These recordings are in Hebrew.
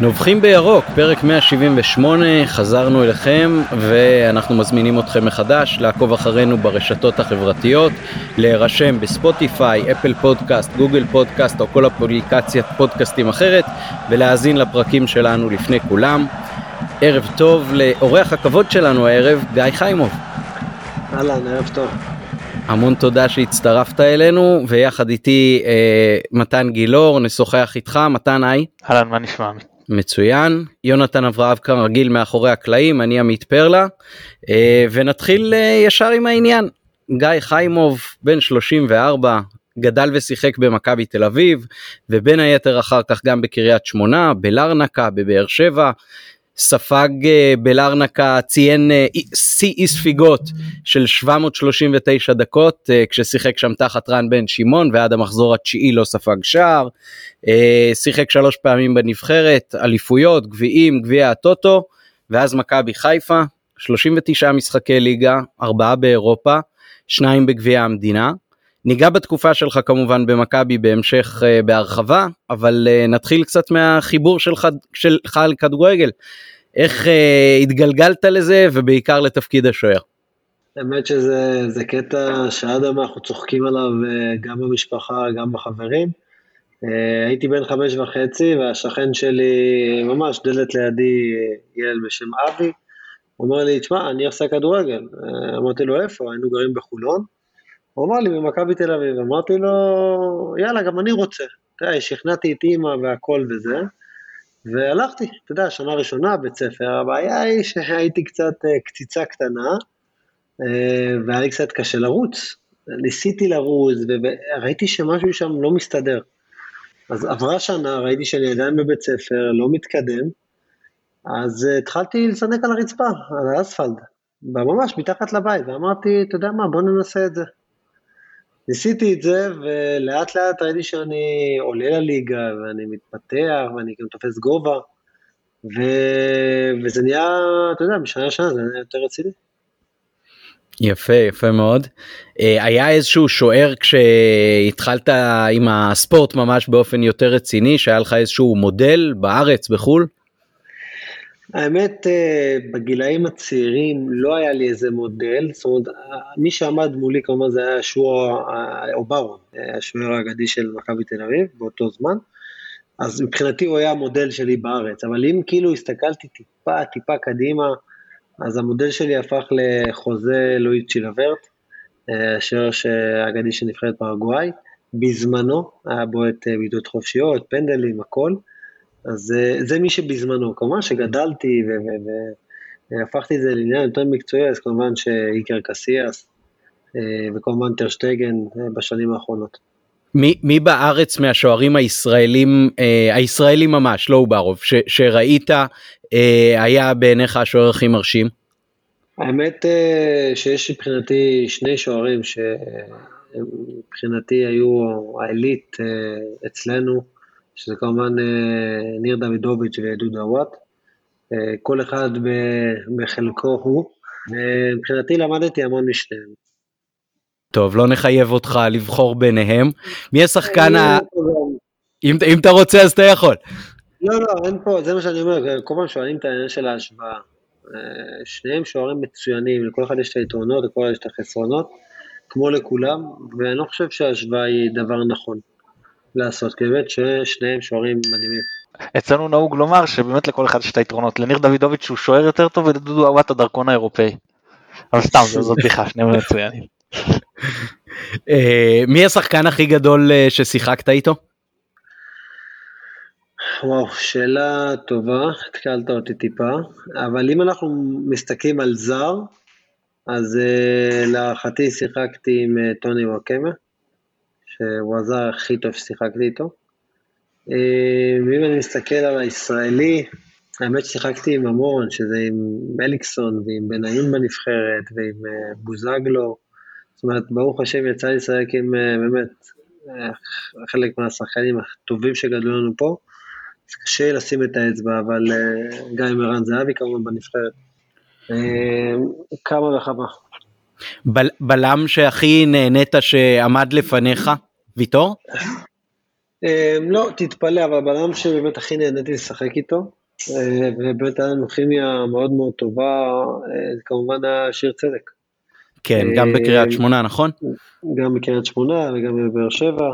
נובחים בירוק, פרק 178, חזרנו אליכם ואנחנו מזמינים אתכם מחדש לעקוב אחרינו ברשתות החברתיות, להירשם בספוטיפיי, אפל פודקאסט, גוגל פודקאסט או כל אפליקציית פודקאסטים אחרת ולהאזין לפרקים שלנו לפני כולם. ערב טוב לאורח הכבוד שלנו הערב, גיא חיימוב. אהלן, ערב טוב. המון תודה שהצטרפת אלינו ויחד איתי אה, מתן גילאור נשוחח איתך מתן היי. אהלן מה נשמע? מצוין. יונתן אברהם כרגיל מאחורי הקלעים אני עמית פרלה. אה, ונתחיל אה, ישר עם העניין. גיא חיימוב בן 34 גדל ושיחק במכבי תל אביב ובין היתר אחר כך גם בקריית שמונה בלרנקה בבאר שבע ספג אה, בלרנקה ציין אה, שיא אי ספיגות של 739 דקות אה, כששיחק שם תחת רן בן שמעון ועד המחזור התשיעי לא ספג שער. שיחק שלוש פעמים בנבחרת אליפויות גביעים גביע הטוטו ואז מכבי חיפה 39 משחקי ליגה ארבעה באירופה שניים בגביע המדינה. ניגע בתקופה שלך כמובן במכבי בהמשך uh, בהרחבה אבל uh, נתחיל קצת מהחיבור שלך שלך על כדורגל איך אה, התגלגלת לזה ובעיקר לתפקיד השוער. האמת שזה קטע שעד היום אנחנו צוחקים עליו אה, גם במשפחה, גם בחברים. אה, הייתי בן חמש וחצי והשכן שלי, ממש דלת לידי, ילד בשם אבי, הוא אומר לי, תשמע, אני עושה כדורגל. אמרתי לו, איפה? היינו גרים בחולון. הוא אמר לי, ממכבי תל אביב. אמרתי לו, יאללה, גם אני רוצה. יודע, שכנעתי את אימא והכל וזה. והלכתי, אתה יודע, שנה ראשונה בית ספר, הבעיה היא שהייתי קצת אה, קציצה קטנה, אה, והיה לי קצת קשה לרוץ. ניסיתי לרוץ, וראיתי שמשהו שם לא מסתדר. אז עברה שנה, ראיתי שאני עדיין בבית ספר, לא מתקדם, אז אה, התחלתי לסנק על הרצפה, על האספלט, ממש מתחת לבית, ואמרתי, אתה יודע מה, בוא ננסה את זה. ניסיתי את זה, ולאט לאט ראיתי שאני עולה לליגה, ואני מתפתח, ואני גם תופס גובה, ו... וזה נהיה, אתה יודע, משנה לשנה זה נהיה יותר רציני. יפה יפה מאוד אה, היה איזשהו שוער כשהתחלת עם הספורט ממש באופן יותר רציני שהיה לך איזשהו מודל בארץ בחול. האמת, אה, בגילאים הצעירים לא היה לי איזה מודל, זאת אומרת, מי שעמד מולי כמובן זה היה שועה אוברון, השוער האגדי של מכבי תל אביב באותו זמן, אז מבחינתי הוא היה המודל שלי בארץ, אבל אם כאילו הסתכלתי טיפה טיפה קדימה, אז המודל שלי הפך לחוזה לואיד צ'ילברט, אה, השוער האגדי של נבחרת פרגוואי, בזמנו היה בו את אה, בעיטות חופשיות, פנדלים, הכל. אז אה, זה מי שבזמנו, כמובן שגדלתי והפכתי את זה לעניין יותר מקצועי, אז כמובן שאיקר קסיאס אה, וכמובן טרשטגן אה, בשנים האחרונות. מי, מי בארץ מהשוערים הישראלים, אה, הישראלים ממש, לא אוברוב, שראית אה, היה בעיניך השוער הכי מרשים? האמת אה, שיש מבחינתי שני שוערים שמבחינתי היו העילית אה, אצלנו. שזה כמובן אה, ניר דוידוביץ' ודודו עוואט, אה, כל אחד בחלקו הוא, ומבחינתי למדתי המון משניהם. טוב, לא נחייב אותך לבחור ביניהם. מי השחקן ה... אם, אם אתה רוצה אז אתה יכול. לא, לא, אין פה, זה מה שאני אומר, כל פעם שואלים את העניין של ההשוואה. אה, שניהם שוערים מצוינים, לכל אחד יש את היתרונות, לכל אחד יש את החסרונות, כמו לכולם, ואני לא חושב שההשוואה היא דבר נכון. לעשות, כי באמת ששניהם שוערים מדהימים. אצלנו נהוג לומר שבאמת לכל אחד יש את היתרונות, לניר דוידוביץ' הוא שוער יותר טוב ולדודו אוואט הדרכון האירופאי. אבל סתם זאת בדיחה, שניהם מצוינים. אה, מי השחקן הכי גדול אה, ששיחקת איתו? וואו, שאלה טובה, התקלת אותי טיפה, אבל אם אנחנו מסתכלים על זר, אז uh, להערכתי שיחקתי עם טוני וואקמה. שהוא הזר הכי טוב ששיחקתי איתו. אה, ואם אני מסתכל על הישראלי, האמת ששיחקתי עם המון, שזה עם אליקסון ועם בניון בנבחרת ועם אה, בוזגלו. זאת אומרת, ברוך השם יצא לי לשחק עם אה, באמת חלק מהשחקנים הטובים שגדלו לנו פה. אז קשה לשים את האצבע, אבל גם עם ערן זהבי כמובן בנבחרת. כמה וכמה. בלם שהכי נהנית שעמד לפניך? ויטור? לא, תתפלא, אבל הבן שבאמת הכי נהניתי לשחק איתו, ובאמת היה לנו כימיה מאוד מאוד טובה, זה כמובן היה שיר צדק. כן, גם בקריית שמונה, נכון? גם בקריית שמונה וגם בבאר שבע.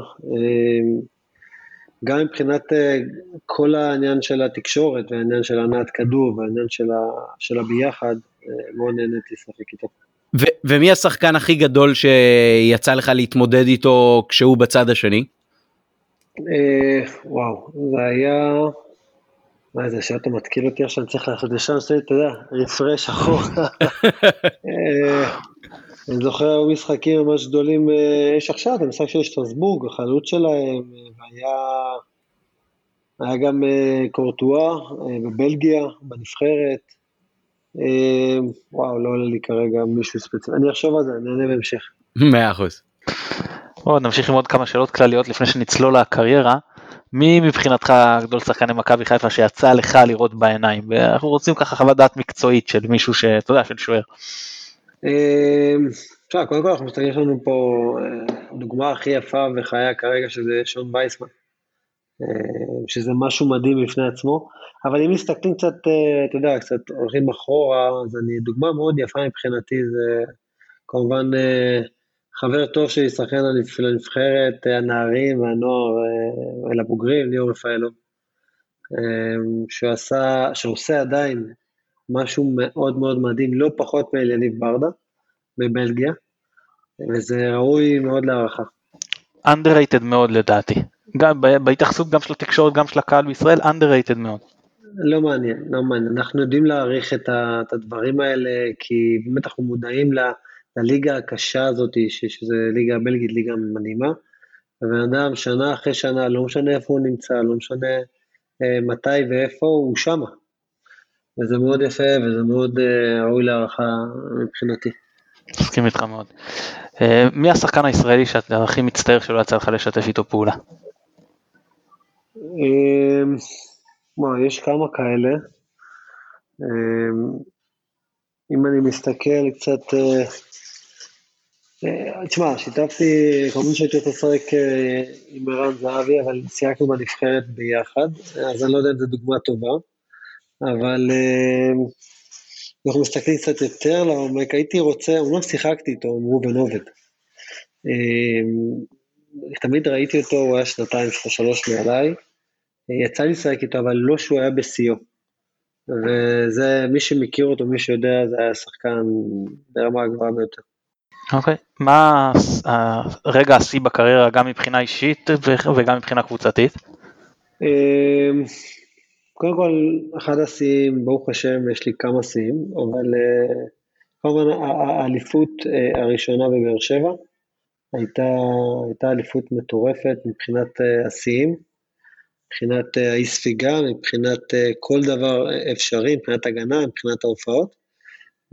גם מבחינת אה, כל העניין של התקשורת והעניין של הנעת כדור והעניין של, ה, של הביחד, אה, מאוד נהניתי לשחק איתו. ומי השחקן הכי גדול שיצא לך להתמודד איתו כשהוא בצד השני? אה, וואו, זה היה... מה זה, שאתה מתקיל אותי עכשיו, אני צריך לעשות ישר, אתה יודע, רפרש אחורה. אני זוכר משחקים ממש גדולים, אה, יש עכשיו, המשחק של שטרסבורג, החלוץ שלהם, והיה היה גם אה, קורטואה אה, בבלגיה, בנבחרת. וואו, לא עולה לי כרגע מישהו ספציפי, אני אחשוב על זה, אני אענה בהמשך. מאה אחוז. עוד נמשיך עם עוד כמה שאלות כלליות לפני שנצלול לקריירה. מי מבחינתך גדול שחקני מכבי חיפה שיצא לך לראות בעיניים? ואנחנו רוצים ככה חוות דעת מקצועית של מישהו שאתה יודע, של שוער. תשמע, אמ, קודם כל אנחנו מסתכלים, יש לנו פה אה, דוגמה הכי יפה וחיה כרגע, שזה שון וייסמן, אה, שזה משהו מדהים בפני עצמו, אבל אם מסתכלים קצת, אה, אתה יודע, קצת הולכים אחורה, אז אני, דוגמה מאוד יפה מבחינתי, זה כמובן חבר טוב שלי, שחקן לנבחרת הנערים והנוער ולבוגרים, ליאור רפאלוב, שהוא עשה, שעושה עדיין משהו מאוד מאוד מדהים, לא פחות מאליניב ברדה בבלגיה, וזה ראוי מאוד להערכה. underrated מאוד לדעתי, גם בהתייחסות גם של התקשורת, גם של הקהל בישראל, underrated מאוד. לא מעניין, לא מעניין. אנחנו יודעים להעריך את, ה, את הדברים האלה, כי באמת אנחנו מודעים ל, לליגה הקשה הזאת, שזה ליגה בלגית, ליגה מדהימה. ובן אדם שנה אחרי שנה, לא משנה איפה הוא נמצא, לא משנה אה, מתי ואיפה, הוא שמה. וזה מאוד יפה וזה מאוד אה, ראוי להערכה מבחינתי. מסכים איתך מאוד. אה, מי השחקן הישראלי שאתה הכי מצטער שלא יצא לך לשתף איתו פעולה? וואו, יש כמה כאלה. אם אני מסתכל קצת, אה, תשמע, שיתפתי, כמובן שהייתי רוצה לשחק עם ערן זהבי, אבל שיחקנו בנבחרת ביחד, אז אני לא יודע אם זו דוגמה טובה. אבל אמ, אנחנו מסתכלים קצת יותר לעומק, הייתי רוצה, אומנם שיחקתי איתו, עם ראובן עובד. אמ, תמיד ראיתי אותו, הוא היה שנתיים, שלוש מעליי. יצא לי לשחק איתו, אבל לא שהוא היה בשיאו. וזה, מי שמכיר אותו, מי שיודע, זה היה שחקן ברמה הגבוהה ביותר. אוקיי, okay. מה רגע השיא בקריירה, גם מבחינה אישית וגם מבחינה קבוצתית? אמ, קודם כל, אחד השיאים, ברוך השם, יש לי כמה שיאים, אבל אה, כמובן האליפות אה, הראשונה בבאר שבע הייתה, הייתה אליפות מטורפת מבחינת אה, השיאים, מבחינת האי ספיגה, מבחינת כל דבר אפשרי, מבחינת הגנה, מבחינת ההופעות,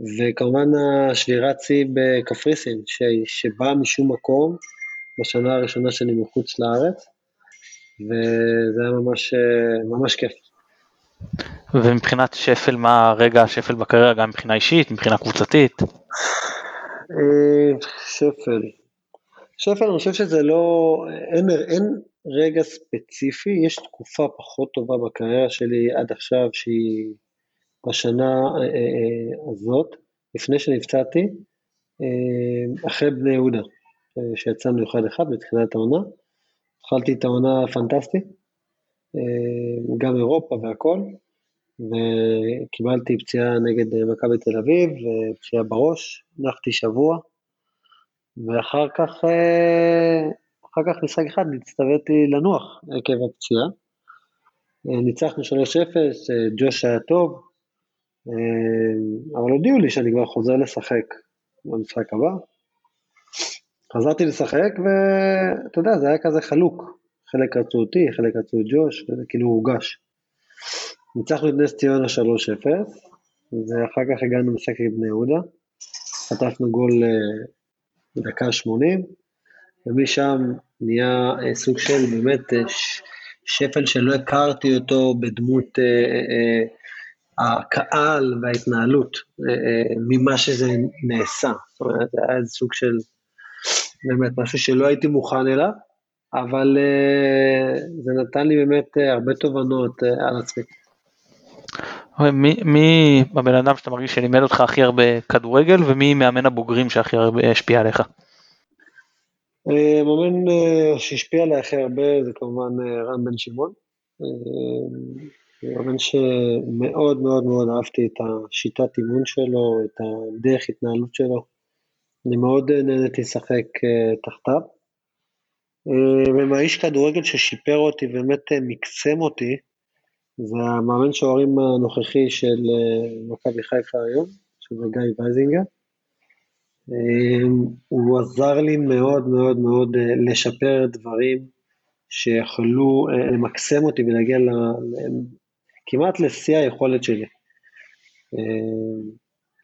וכמובן השבירת שיא בקפריסין, שבאה משום מקום בשנה הראשונה שלי מחוץ לארץ, וזה היה ממש, ממש כיף. ומבחינת שפל, מה רגע השפל בקריירה, גם מבחינה אישית, מבחינה קבוצתית? אה, שפל. שפל, אני חושב שזה לא, אין, אין רגע ספציפי, יש תקופה פחות טובה בקריירה שלי עד עכשיו, שהיא בשנה אה, אה, הזאת, לפני שנפצעתי, אחרי בני יהודה, שיצאנו אחד אחד בתחילת העונה. התחלתי את העונה פנטסטי, גם אירופה והכל, וקיבלתי פציעה נגד מכבי תל אביב, פציעה בראש, נחתי שבוע, ואחר כך, אה, אחר כך משחק אחד נצטוויתי לנוח עקב הפציעה. אה, ניצחנו 3-0, אה, ג'וש היה טוב, אבל הודיעו לי שאני כבר חוזר לשחק במשחק הבא. חזרתי לשחק, ואתה יודע, זה היה כזה חלוק. חלק רצו אותי, חלק רצו את ג'וש, וזה כאילו הורגש. ניצחנו את נס ציונה 3-0, ואחר כך הגענו לשחק עם בני יהודה, חטפנו גול בדקה אה, 80, ומשם נהיה אה, סוג של באמת אה, שפל שלא הכרתי אותו בדמות הקהל וההתנהלות ממה שזה נעשה. זאת אומרת, היה איזה סוג של, באמת, משהו שלא הייתי מוכן אליו, אבל זה נתן לי באמת הרבה תובנות על עצמי. מי, מי הבן אדם שאתה מרגיש שלימד אותך הכי הרבה כדורגל ומי מאמן הבוגרים שהכי הרבה השפיע עליך? מאמן שהשפיע עליי הכי הרבה זה כמובן רן בן שמעון. מאמן שמאוד מאוד מאוד אהבתי את השיטת אימון שלו, את הדרך התנהלות שלו. אני מאוד נהניתי לשחק תחתיו. ומהאיש כדורגל ששיפר אותי ובאמת מקסם אותי, זה המאמן שוערים הנוכחי של מכבי חיפה היום, שזה גיא וייזינגר. הוא עזר לי מאוד מאוד מאוד לשפר דברים שיכולו למקסם אותי ולהגיע כמעט לשיא היכולת שלי.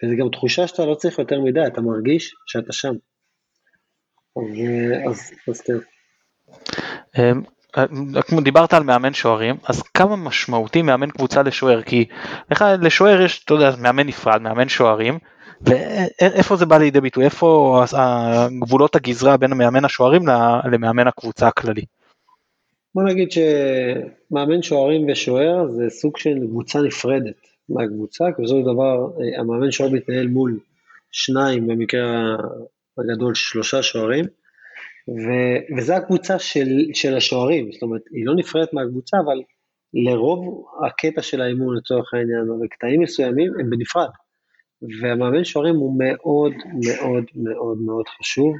וזו גם תחושה שאתה לא צריך יותר מדי, אתה מרגיש שאתה שם. אז, אז כן. כמו דיברת על מאמן שוערים, אז כמה משמעותי מאמן קבוצה לשוער? כי לך לשוער יש, אתה יודע, מאמן נפרד, מאמן שוערים, ואיפה זה בא לידי ביטוי? איפה גבולות הגזרה בין המאמן השוערים למאמן הקבוצה הכללי? בוא נגיד שמאמן שוערים ושוער זה סוג של קבוצה נפרדת מהקבוצה, כי בסופו של דבר המאמן שוער מתנהל מול שניים, במקרה הגדול שלושה שוערים, ו- וזו הקבוצה של, של השוערים, זאת אומרת, היא לא נפרדת מהקבוצה, אבל לרוב הקטע של האימון לצורך העניין, או בקטעים מסוימים, הם בנפרד. והמאמן שוערים הוא מאוד מאוד מאוד מאוד חשוב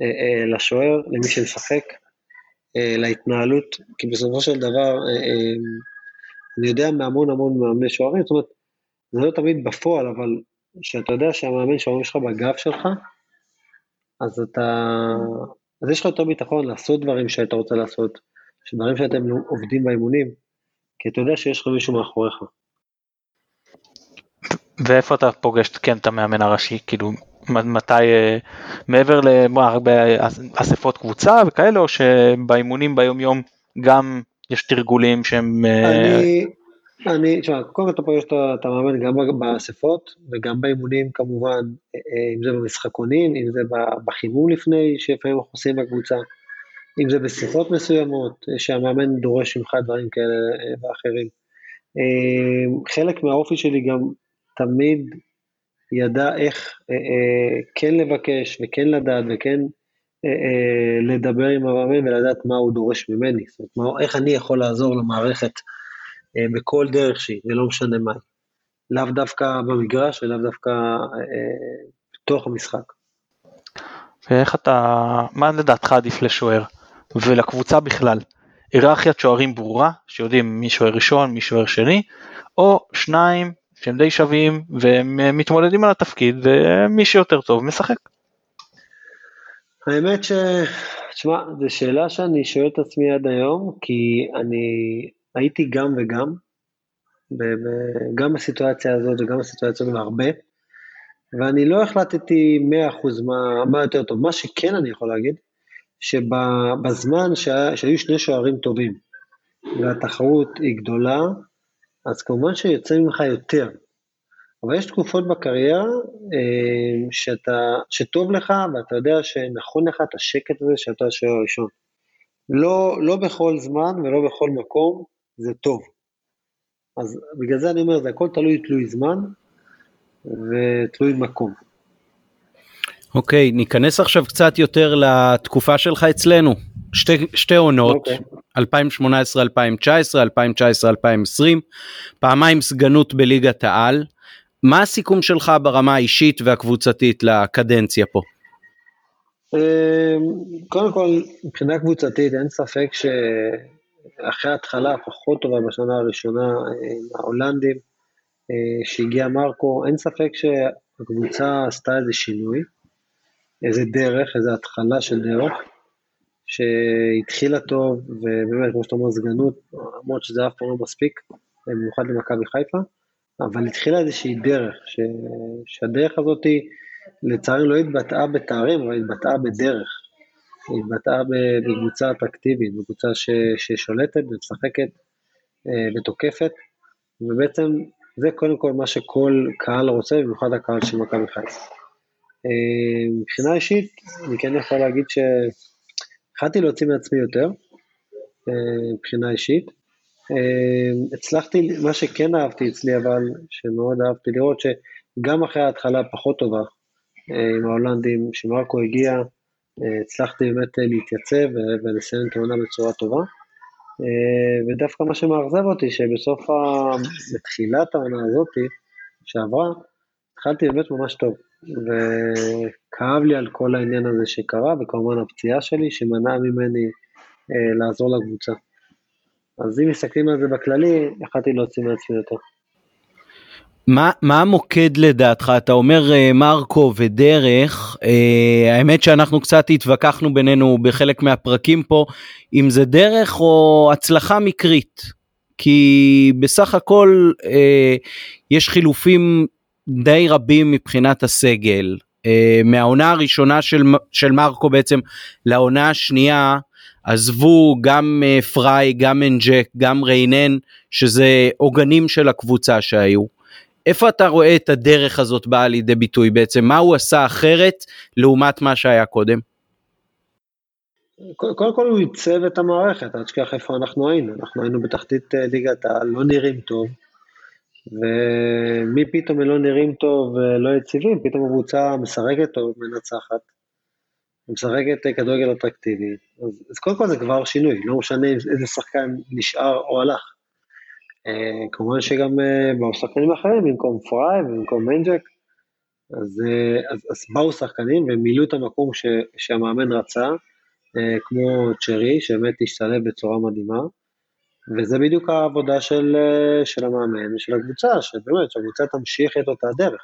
אה, אה, לשוער, למי שמשחק, אה, להתנהלות, כי בסופו של דבר, אני יודע מהמון המון מאמני שוערים, זאת אומרת, זה לא תמיד בפועל, אבל כשאתה יודע שהמאמן שוערים שלך בגב שלך, אז אתה, אז יש לך יותר ביטחון לעשות דברים שאתה רוצה לעשות, דברים שאתם עובדים באימונים, כי אתה יודע שיש לך מישהו מאחוריך. ואיפה אתה פוגש כן את המאמן הראשי, כאילו מתי, מעבר לאספות קבוצה וכאלה, או שבאימונים ביום יום גם יש תרגולים שהם... אני, אני, תשמע, קודם כל אתה פוגש את המאמן גם באספות וגם באימונים כמובן, אם זה במשחקונים, אם זה בחימום לפני, שלפעמים אנחנו עושים בקבוצה, אם זה בשיחות מסוימות, שהמאמן דורש ממך דברים כאלה ואחרים. חלק מהאופי שלי גם תמיד ידע איך אה, אה, כן לבקש וכן לדעת וכן אה, אה, לדבר עם המאמן ולדעת מה הוא דורש ממני, זאת אומרת, מה, איך אני יכול לעזור למערכת אה, בכל דרך שהיא, ולא משנה מה. לאו דווקא במגרש ולאו דווקא אה, בתוך המשחק. ואיך אתה, מה לדעתך עדיף לשוער ולקבוצה בכלל? היררכיית שוערים ברורה, שיודעים מי שוער ראשון, מי שוער שני, או שניים שהם די שווים והם מתמודדים על התפקיד ומי שיותר טוב משחק. האמת ש... תשמע, זו שאלה שאני שואל את עצמי עד היום, כי אני הייתי גם וגם, גם בסיטואציה הזאת וגם בסיטואציה הזאת הרבה, ואני לא החלטתי 100% מה, מה יותר טוב. מה שכן אני יכול להגיד, שבזמן שהיו שני שוערים טובים, והתחרות היא גדולה, אז כמובן שיוצא ממך יותר. אבל יש תקופות בקריירה אה, שאתה, שטוב לך ואתה יודע שנכון לך את השקט הזה שאתה השוער הראשון. לא, לא בכל זמן ולא בכל מקום זה טוב. אז בגלל זה אני אומר, זה הכל תלוי תלוי זמן ותלוי מקום. אוקיי, okay, ניכנס עכשיו קצת יותר לתקופה שלך אצלנו. שתי, שתי עונות, okay. 2018, 2019, 2019, 2020, פעמיים סגנות בליגת העל. מה הסיכום שלך ברמה האישית והקבוצתית לקדנציה פה? אמ, קודם כל, מבחינה קבוצתית אין ספק שאחרי ההתחלה הפחות טובה בשנה הראשונה עם ההולנדים, אה, שהגיע מרקו, אין ספק שהקבוצה עשתה איזה שינוי, איזה דרך, איזה התחלה של דרך. שהתחילה טוב, ובאמת, כמו שאתה אומר, סגנות, למרות שזה אף פעם לא מספיק, במיוחד למכבי חיפה, אבל התחילה איזושהי דרך, ש... שהדרך הזאת לצערי לא התבטאה בתארים, אבל התבטאה בדרך. היא התבטאה בקבוצה אטרקטיבית, בקבוצה ש... ששולטת ומשחקת אה, ותוקפת, ובעצם זה קודם כל מה שכל קהל רוצה, במיוחד הקהל של מכבי חיפה. אה, מבחינה אישית, אני כן יכול להגיד ש... התחלתי להוציא מעצמי יותר, אה, מבחינה אישית. אה, הצלחתי, מה שכן אהבתי אצלי אבל, שמאוד אהבתי לראות שגם אחרי ההתחלה הפחות טובה עם ההולנדים, שמרקו הגיע, הצלחתי באמת להתייצב ולסיים את העונה בצורה טובה. ודווקא מה שמאכזב אותי, שבסוף. בתחילת העונה הזאתי, שעברה, התחלתי באמת ממש טוב. וכאב לי על כל העניין הזה שקרה, וכמובן הפציעה שלי שמנעה ממני אה, לעזור לקבוצה. אז אם מסתכלים על זה בכללי, יכלתי להוציא מעצמי יותר. מה, מה המוקד לדעתך? אתה אומר אה, מרקו ודרך, אה, האמת שאנחנו קצת התווכחנו בינינו בחלק מהפרקים פה, אם זה דרך או הצלחה מקרית. כי בסך הכל אה, יש חילופים די רבים מבחינת הסגל. Uh, מהעונה הראשונה של, של מרקו בעצם לעונה השנייה עזבו גם uh, פריי, גם אנג'ק, גם ריינן, שזה עוגנים של הקבוצה שהיו. איפה אתה רואה את הדרך הזאת באה לידי ביטוי בעצם? מה הוא עשה אחרת לעומת מה שהיה קודם? קודם כל הוא עיצב את המערכת, אל תשכח איפה אנחנו היינו, אנחנו היינו בתחתית אה, ליגת העל, לא נראים טוב, ומי פתאום לא נראים טוב ולא יציבים, פתאום הקבוצה משחקת טוב, מנצחת, משחקת כדורגל אטרקטיבי. אז, אז קודם כל זה כבר שינוי, לא משנה איזה שחקן נשאר או הלך. אה, כמובן שגם אה, באו שחקנים אחרים, במקום פריי ובמקום מנג'ק, אז, אה, אז, אז באו שחקנים ומילאו את המקום ש, שהמאמן רצה, אה, כמו צ'רי, שבאמת השתלב בצורה מדהימה. וזה בדיוק העבודה של, אה, של המאמן ושל הקבוצה, שבאמת, שהקבוצה תמשיך את אותה דרך.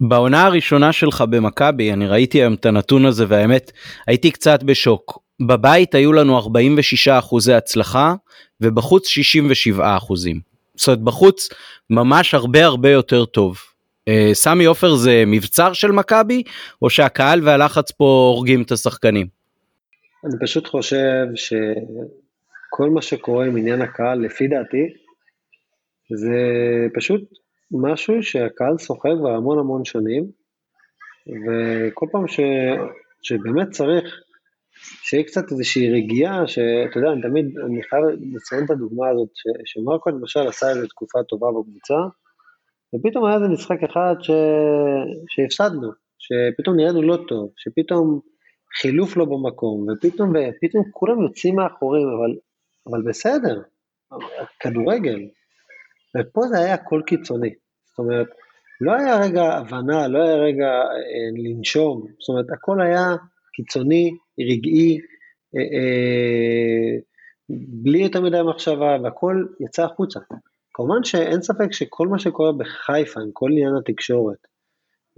בעונה הראשונה שלך במכבי, אני ראיתי היום את הנתון הזה והאמת הייתי קצת בשוק. בבית היו לנו 46 אחוזי הצלחה ובחוץ 67 אחוזים. זאת אומרת בחוץ ממש הרבה הרבה יותר טוב. אה, סמי עופר זה מבצר של מכבי או שהקהל והלחץ פה הורגים את השחקנים? אני פשוט חושב ש... כל מה שקורה עם עניין הקהל, לפי דעתי, זה פשוט משהו שהקהל סוחב כבר המון המון שנים, וכל פעם ש, שבאמת צריך שיהיה קצת איזושהי רגיעה, שאתה יודע, אני תמיד, אני חייב לציין את הדוגמה הזאת, ש, שמרקו למשל עשה איזו תקופה טובה בקבוצה, ופתאום היה איזה משחק אחד ש, שהפסדנו, שפתאום נראינו לא טוב, שפתאום חילוף לא במקום, ופתאום, ופתאום כולם יוצאים מאחורים, אבל אבל בסדר, כדורגל. ופה זה היה הכל קיצוני. זאת אומרת, לא היה רגע הבנה, לא היה רגע אה, לנשום, זאת אומרת, הכל היה קיצוני, רגעי, אה, אה, בלי יותר מדי מחשבה, והכל יצא החוצה. כמובן שאין ספק שכל מה שקורה בחיפה, עם כל עניין התקשורת,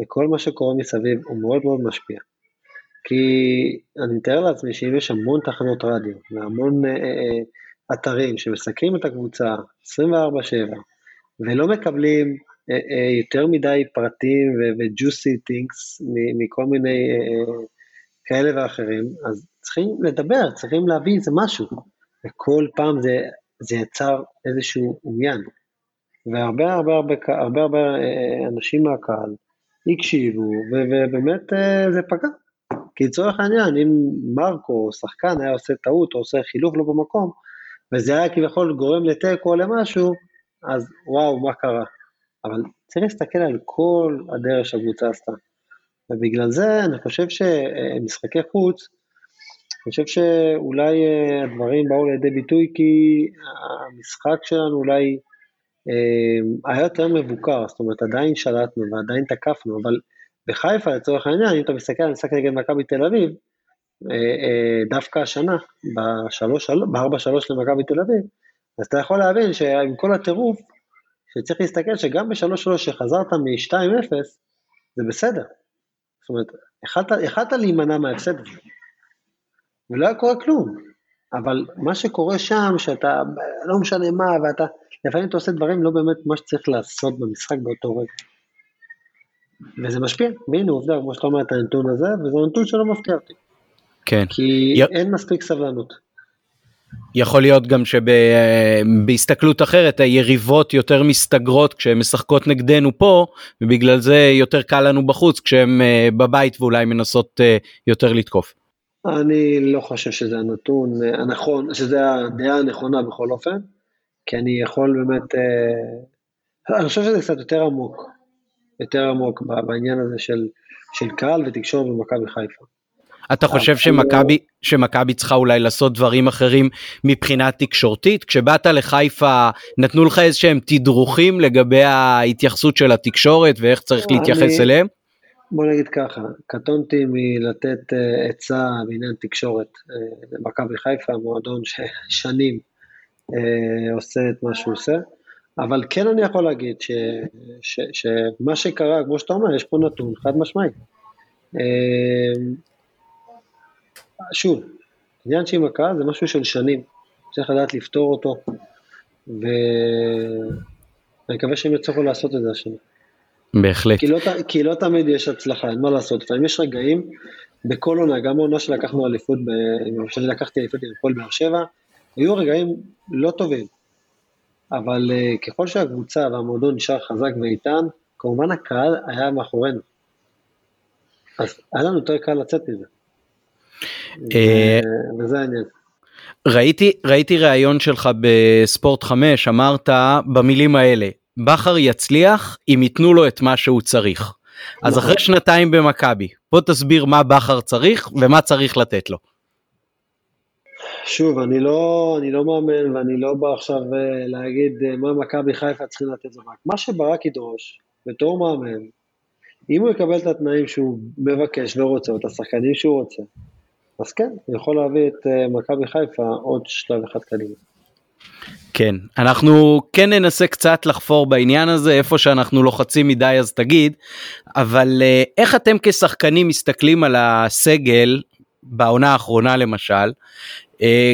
וכל מה שקורה מסביב, הוא מאוד מאוד משפיע. כי אני מתאר לעצמי שאם יש המון תחנות רדיו, והמון אה, אה, אתרים שמסקרים את הקבוצה 24/7 ולא מקבלים אה, אה, יותר מדי פרטים ו-juicy things מכל מיני אה, כאלה ואחרים, אז צריכים לדבר, צריכים להביא איזה משהו, וכל פעם זה, זה יצר איזשהו עניין. והרבה הרבה הרבה, הרבה, הרבה אנשים מהקהל הקשיבו, ובאמת זה פגע. כי לצורך העניין, אם מרקו או שחקן היה עושה טעות או עושה חילוף לא במקום, וזה היה כביכול גורם לתיקו או למשהו, אז וואו, מה קרה? אבל צריך להסתכל על כל הדרך שהקבוצה עשתה. ובגלל זה אני חושב שמשחקי חוץ, אני חושב שאולי אה, הדברים באו לידי ביטוי כי המשחק שלנו אולי אה, היה יותר מבוקר, זאת אומרת עדיין שלטנו ועדיין תקפנו, אבל בחיפה לצורך העניין, אם אתה מסתכל על משחק נגד מכבי תל אביב, אה, אה, דווקא השנה, ב-4-3 למכבי תל אביב, אז אתה יכול להבין שעם כל הטירוף, שצריך להסתכל שגם ב-3-3 שחזרת מ-2-0, זה בסדר. זאת אומרת, יכלת להימנע מההפסד הזה, ולא היה קורה כלום. אבל מה שקורה שם, שאתה, לא משנה מה, ואתה, לפעמים אתה עושה דברים לא באמת מה שצריך לעשות במשחק באותו רגע. וזה משפיע, והנה עובדה, כמו שאתה אומר את הנתון הזה, וזה נתון שלא מפתיע אותי. כן. כי י... אין מספיק סבלנות. יכול להיות גם שבהסתכלות אחרת היריבות יותר מסתגרות כשהן משחקות נגדנו פה ובגלל זה יותר קל לנו בחוץ כשהן אה, בבית ואולי מנסות אה, יותר לתקוף. אני לא חושב שזה הנתון הנכון, שזה הדעה הנכונה בכל אופן, כי אני יכול באמת, אה, אני חושב שזה קצת יותר עמוק, יותר עמוק בעניין הזה של, של קהל ותקשורת במכבי חיפה. אתה חושב שמכבי שמכבי צריכה אולי לעשות דברים אחרים מבחינה תקשורתית? כשבאת לחיפה נתנו לך איזה שהם תדרוכים לגבי ההתייחסות של התקשורת ואיך צריך להתייחס אליהם? בוא נגיד ככה, קטונתי מלתת uh, עצה בעניין תקשורת uh, למכבי חיפה, מועדון ששנים uh, עושה את מה שהוא עושה, אבל כן אני יכול להגיד ש, ש, שמה שקרה, כמו שאתה אומר, יש פה נתון חד משמעי. Uh, שוב, עניין שעם הקהל זה משהו של שנים, צריך לדעת לפתור אותו, ואני מקווה שהם יצליחו לעשות את זה השנה. בהחלט. כי לא, כי לא תמיד יש הצלחה, אין מה לעשות. לפעמים יש רגעים, בכל עונה, גם בעונה שלקחנו אליפות, שאני לקחתי אליפות עם הפועל באר שבע, היו רגעים לא טובים. אבל uh, ככל שהקבוצה והמועדון נשאר חזק ואיתן, כמובן הקהל היה מאחורינו. אז היה לנו יותר קל לצאת מזה. אה, וזה העניין. ראיתי ראיתי ראיון שלך בספורט 5 אמרת במילים האלה בכר יצליח אם ייתנו לו את מה שהוא צריך. אז אחרי נכון. שנתיים במכבי, בוא תסביר מה בכר צריך ומה צריך לתת לו. שוב, אני לא, אני לא מאמן ואני לא בא עכשיו אה, להגיד אה, מה מכבי חיפה צריכים לתת לו. מה שברק ידרוש, בתור מאמן, אם הוא יקבל את התנאים שהוא מבקש ורוצה, או את השחקנים שהוא רוצה, אז כן, הוא יכול להביא את אה, מכבי חיפה עוד שלב אחד קדימה. כן, אנחנו כן ננסה קצת לחפור בעניין הזה, איפה שאנחנו לוחצים מדי אז תגיד, אבל איך אתם כשחקנים מסתכלים על הסגל בעונה האחרונה למשל,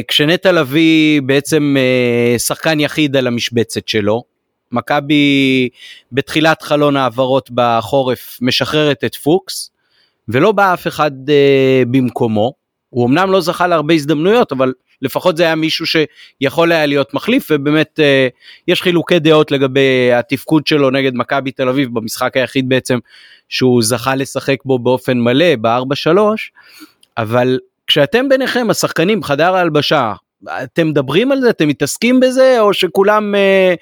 כשנטע לביא בעצם אה, שחקן יחיד על המשבצת שלו, מכבי בתחילת חלון העברות בחורף משחררת את פוקס, ולא בא אף אחד במקומו, הוא אמנם לא זכה להרבה הזדמנויות, אבל לפחות זה היה מישהו שיכול היה להיות מחליף ובאמת אה, יש חילוקי דעות לגבי התפקוד שלו נגד מכבי תל אביב במשחק היחיד בעצם שהוא זכה לשחק בו באופן מלא ב-4-3 אבל כשאתם ביניכם השחקנים חדר ההלבשה אתם מדברים על זה אתם מתעסקים בזה או שכולם אה,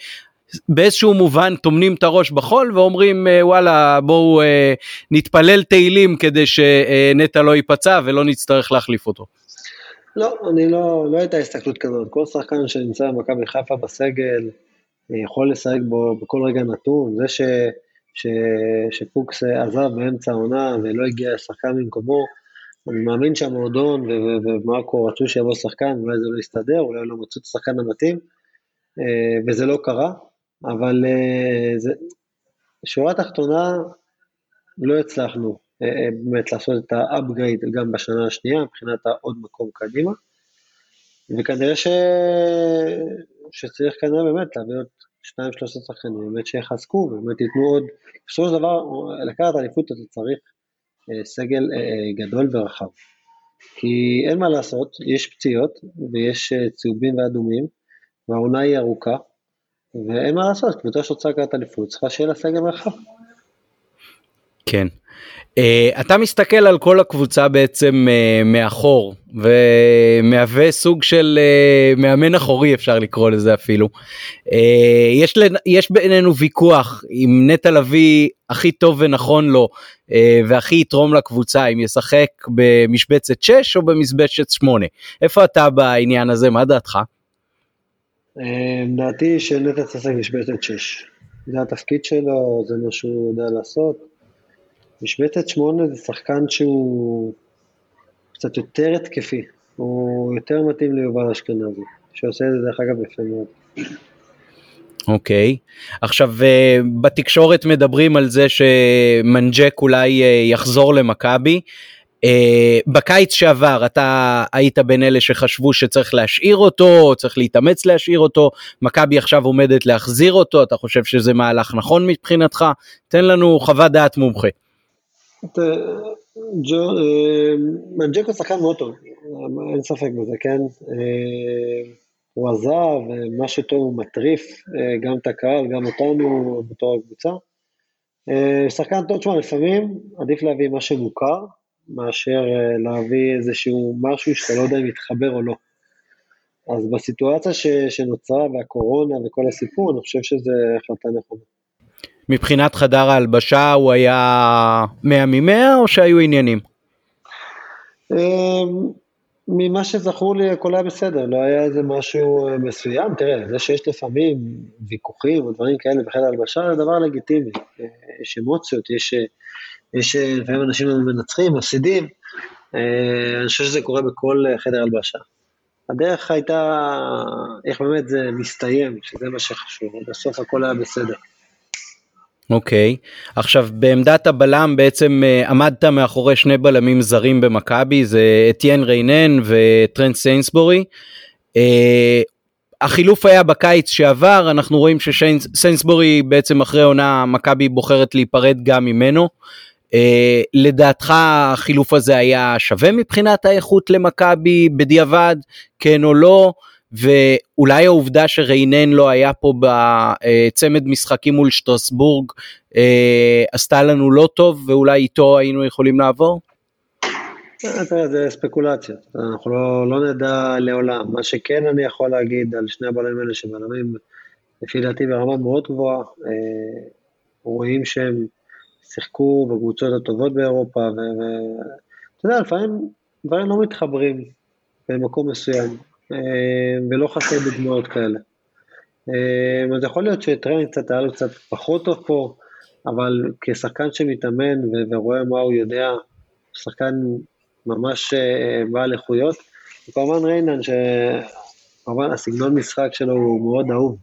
באיזשהו מובן טומנים את הראש בחול ואומרים אה, וואלה בואו אה, נתפלל תהילים כדי שנטע לא ייפצע ולא נצטרך להחליף אותו. לא, אני לא, לא הייתה הסתכלות כזאת. כל שחקן שנמצא במכבי חיפה בסגל אה, יכול לשחק בו בכל רגע נתון. זה ש, ש, שפוקס עזב באמצע העונה ולא הגיע שחקן במקומו, אני מאמין שהמועדון ומרקו רצו שיבוא שחקן, אולי זה לא יסתדר, אולי לא מצאו את השחקן המתאים, אה, וזה לא קרה, אבל אה, זה, שורה תחתונה, לא הצלחנו. אה, באמת לעשות את ה upgrade גם בשנה השנייה מבחינת העוד מקום קדימה. וכנראה ש... שצריך כנראה באמת להביא עוד שניים שלושה שחקנים, באמת שיחזקו ובאמת ייתנו עוד, בסופו של דבר לקחת אליפות אתה צריך סגל גדול ורחב. כי אין מה לעשות, יש פציעות ויש צהובים ואדומים והעונה היא ארוכה ואין מה לעשות, קבוצה שרוצה לקחת אליפות צריכה שיהיה לה סגל רחב. כן. Uh, אתה מסתכל על כל הקבוצה בעצם uh, מאחור ומהווה סוג של uh, מאמן אחורי אפשר לקרוא לזה אפילו. Uh, יש, לנ... יש בינינו ויכוח אם נטע לביא הכי טוב ונכון לו uh, והכי יתרום לקבוצה אם ישחק במשבצת 6 או במשבצת 8. איפה אתה בעניין הזה מה דעתך? דעתי שנטע צריך לשחק במשבצת 6. זה התפקיד שלו זה מה שהוא יודע לעשות. משבצת שמונה זה שחקן שהוא קצת יותר התקפי, הוא יותר מתאים ליובל אשכנזי, שעושה את זה דרך אגב יפה מאוד. אוקיי, okay. עכשיו uh, בתקשורת מדברים על זה שמנג'ק אולי uh, יחזור למכבי. Uh, בקיץ שעבר אתה היית בין אלה שחשבו שצריך להשאיר אותו, צריך להתאמץ להשאיר אותו, מכבי עכשיו עומדת להחזיר אותו, אתה חושב שזה מהלך נכון מבחינתך? תן לנו חוות דעת מומחה. אה, מנג'קו שחקן מאוד טוב, אין ספק בזה, כן? אה, הוא עזב, מה שטוב הוא מטריף אה, גם את הקהל, גם אותנו בתור הקבוצה. שחקן טוב, תשמע, לפעמים עדיף להביא מה שמוכר מאשר להביא איזשהו משהו שאתה לא יודע אם יתחבר או לא. אז בסיטואציה ש, שנוצרה והקורונה וכל הסיפור, אני חושב שזו החלטה נכונה. מבחינת חדר ההלבשה הוא היה 100 מ-100 או שהיו עניינים? אמ, ממה שזכור לי הכל היה בסדר, לא היה איזה משהו אה, מסוים. תראה, זה שיש לפעמים ויכוחים או דברים כאלה בחדר הלבשה זה דבר לגיטימי. אה, יש אמוציות, יש, אה, יש לפעמים אנשים מנצחים, מפסידים. אני חושב שזה קורה בכל חדר הלבשה. הדרך הייתה איך באמת זה מסתיים, שזה מה שחשוב, בסוף הכל היה בסדר. אוקיי okay. עכשיו בעמדת הבלם בעצם uh, עמדת מאחורי שני בלמים זרים במכבי זה אתיין ריינן וטרנד סיינסבורי. Uh, החילוף היה בקיץ שעבר אנחנו רואים שסיינסבורי בעצם אחרי עונה מכבי בוחרת להיפרד גם ממנו. Uh, לדעתך החילוף הזה היה שווה מבחינת האיכות למכבי בדיעבד כן או לא. ואולי העובדה שריינן לא היה פה בצמד משחקים מול שטרסבורג אה, עשתה לנו לא טוב ואולי איתו היינו יכולים לעבור? זה ספקולציות, אנחנו לא, לא נדע לעולם. מה שכן אני יכול להגיד על שני הבלמים האלה שבלמים לפי דעתי ברמה מאוד גבוהה, אה, רואים שהם שיחקו בקבוצות הטובות באירופה, ואתה יודע, לפעמים דברים לא מתחברים במקום מסוים. אה, ולא חסר דוגמאות כאלה. אה, אז יכול להיות שטרנד קצת היה לו קצת פחות טוב פה, אבל כשחקן שמתאמן ורואה מה הוא יודע, שחקן ממש אה, בעל איכויות, וכמובן ריינן, שכמובן הסגנון משחק שלו הוא מאוד אהוב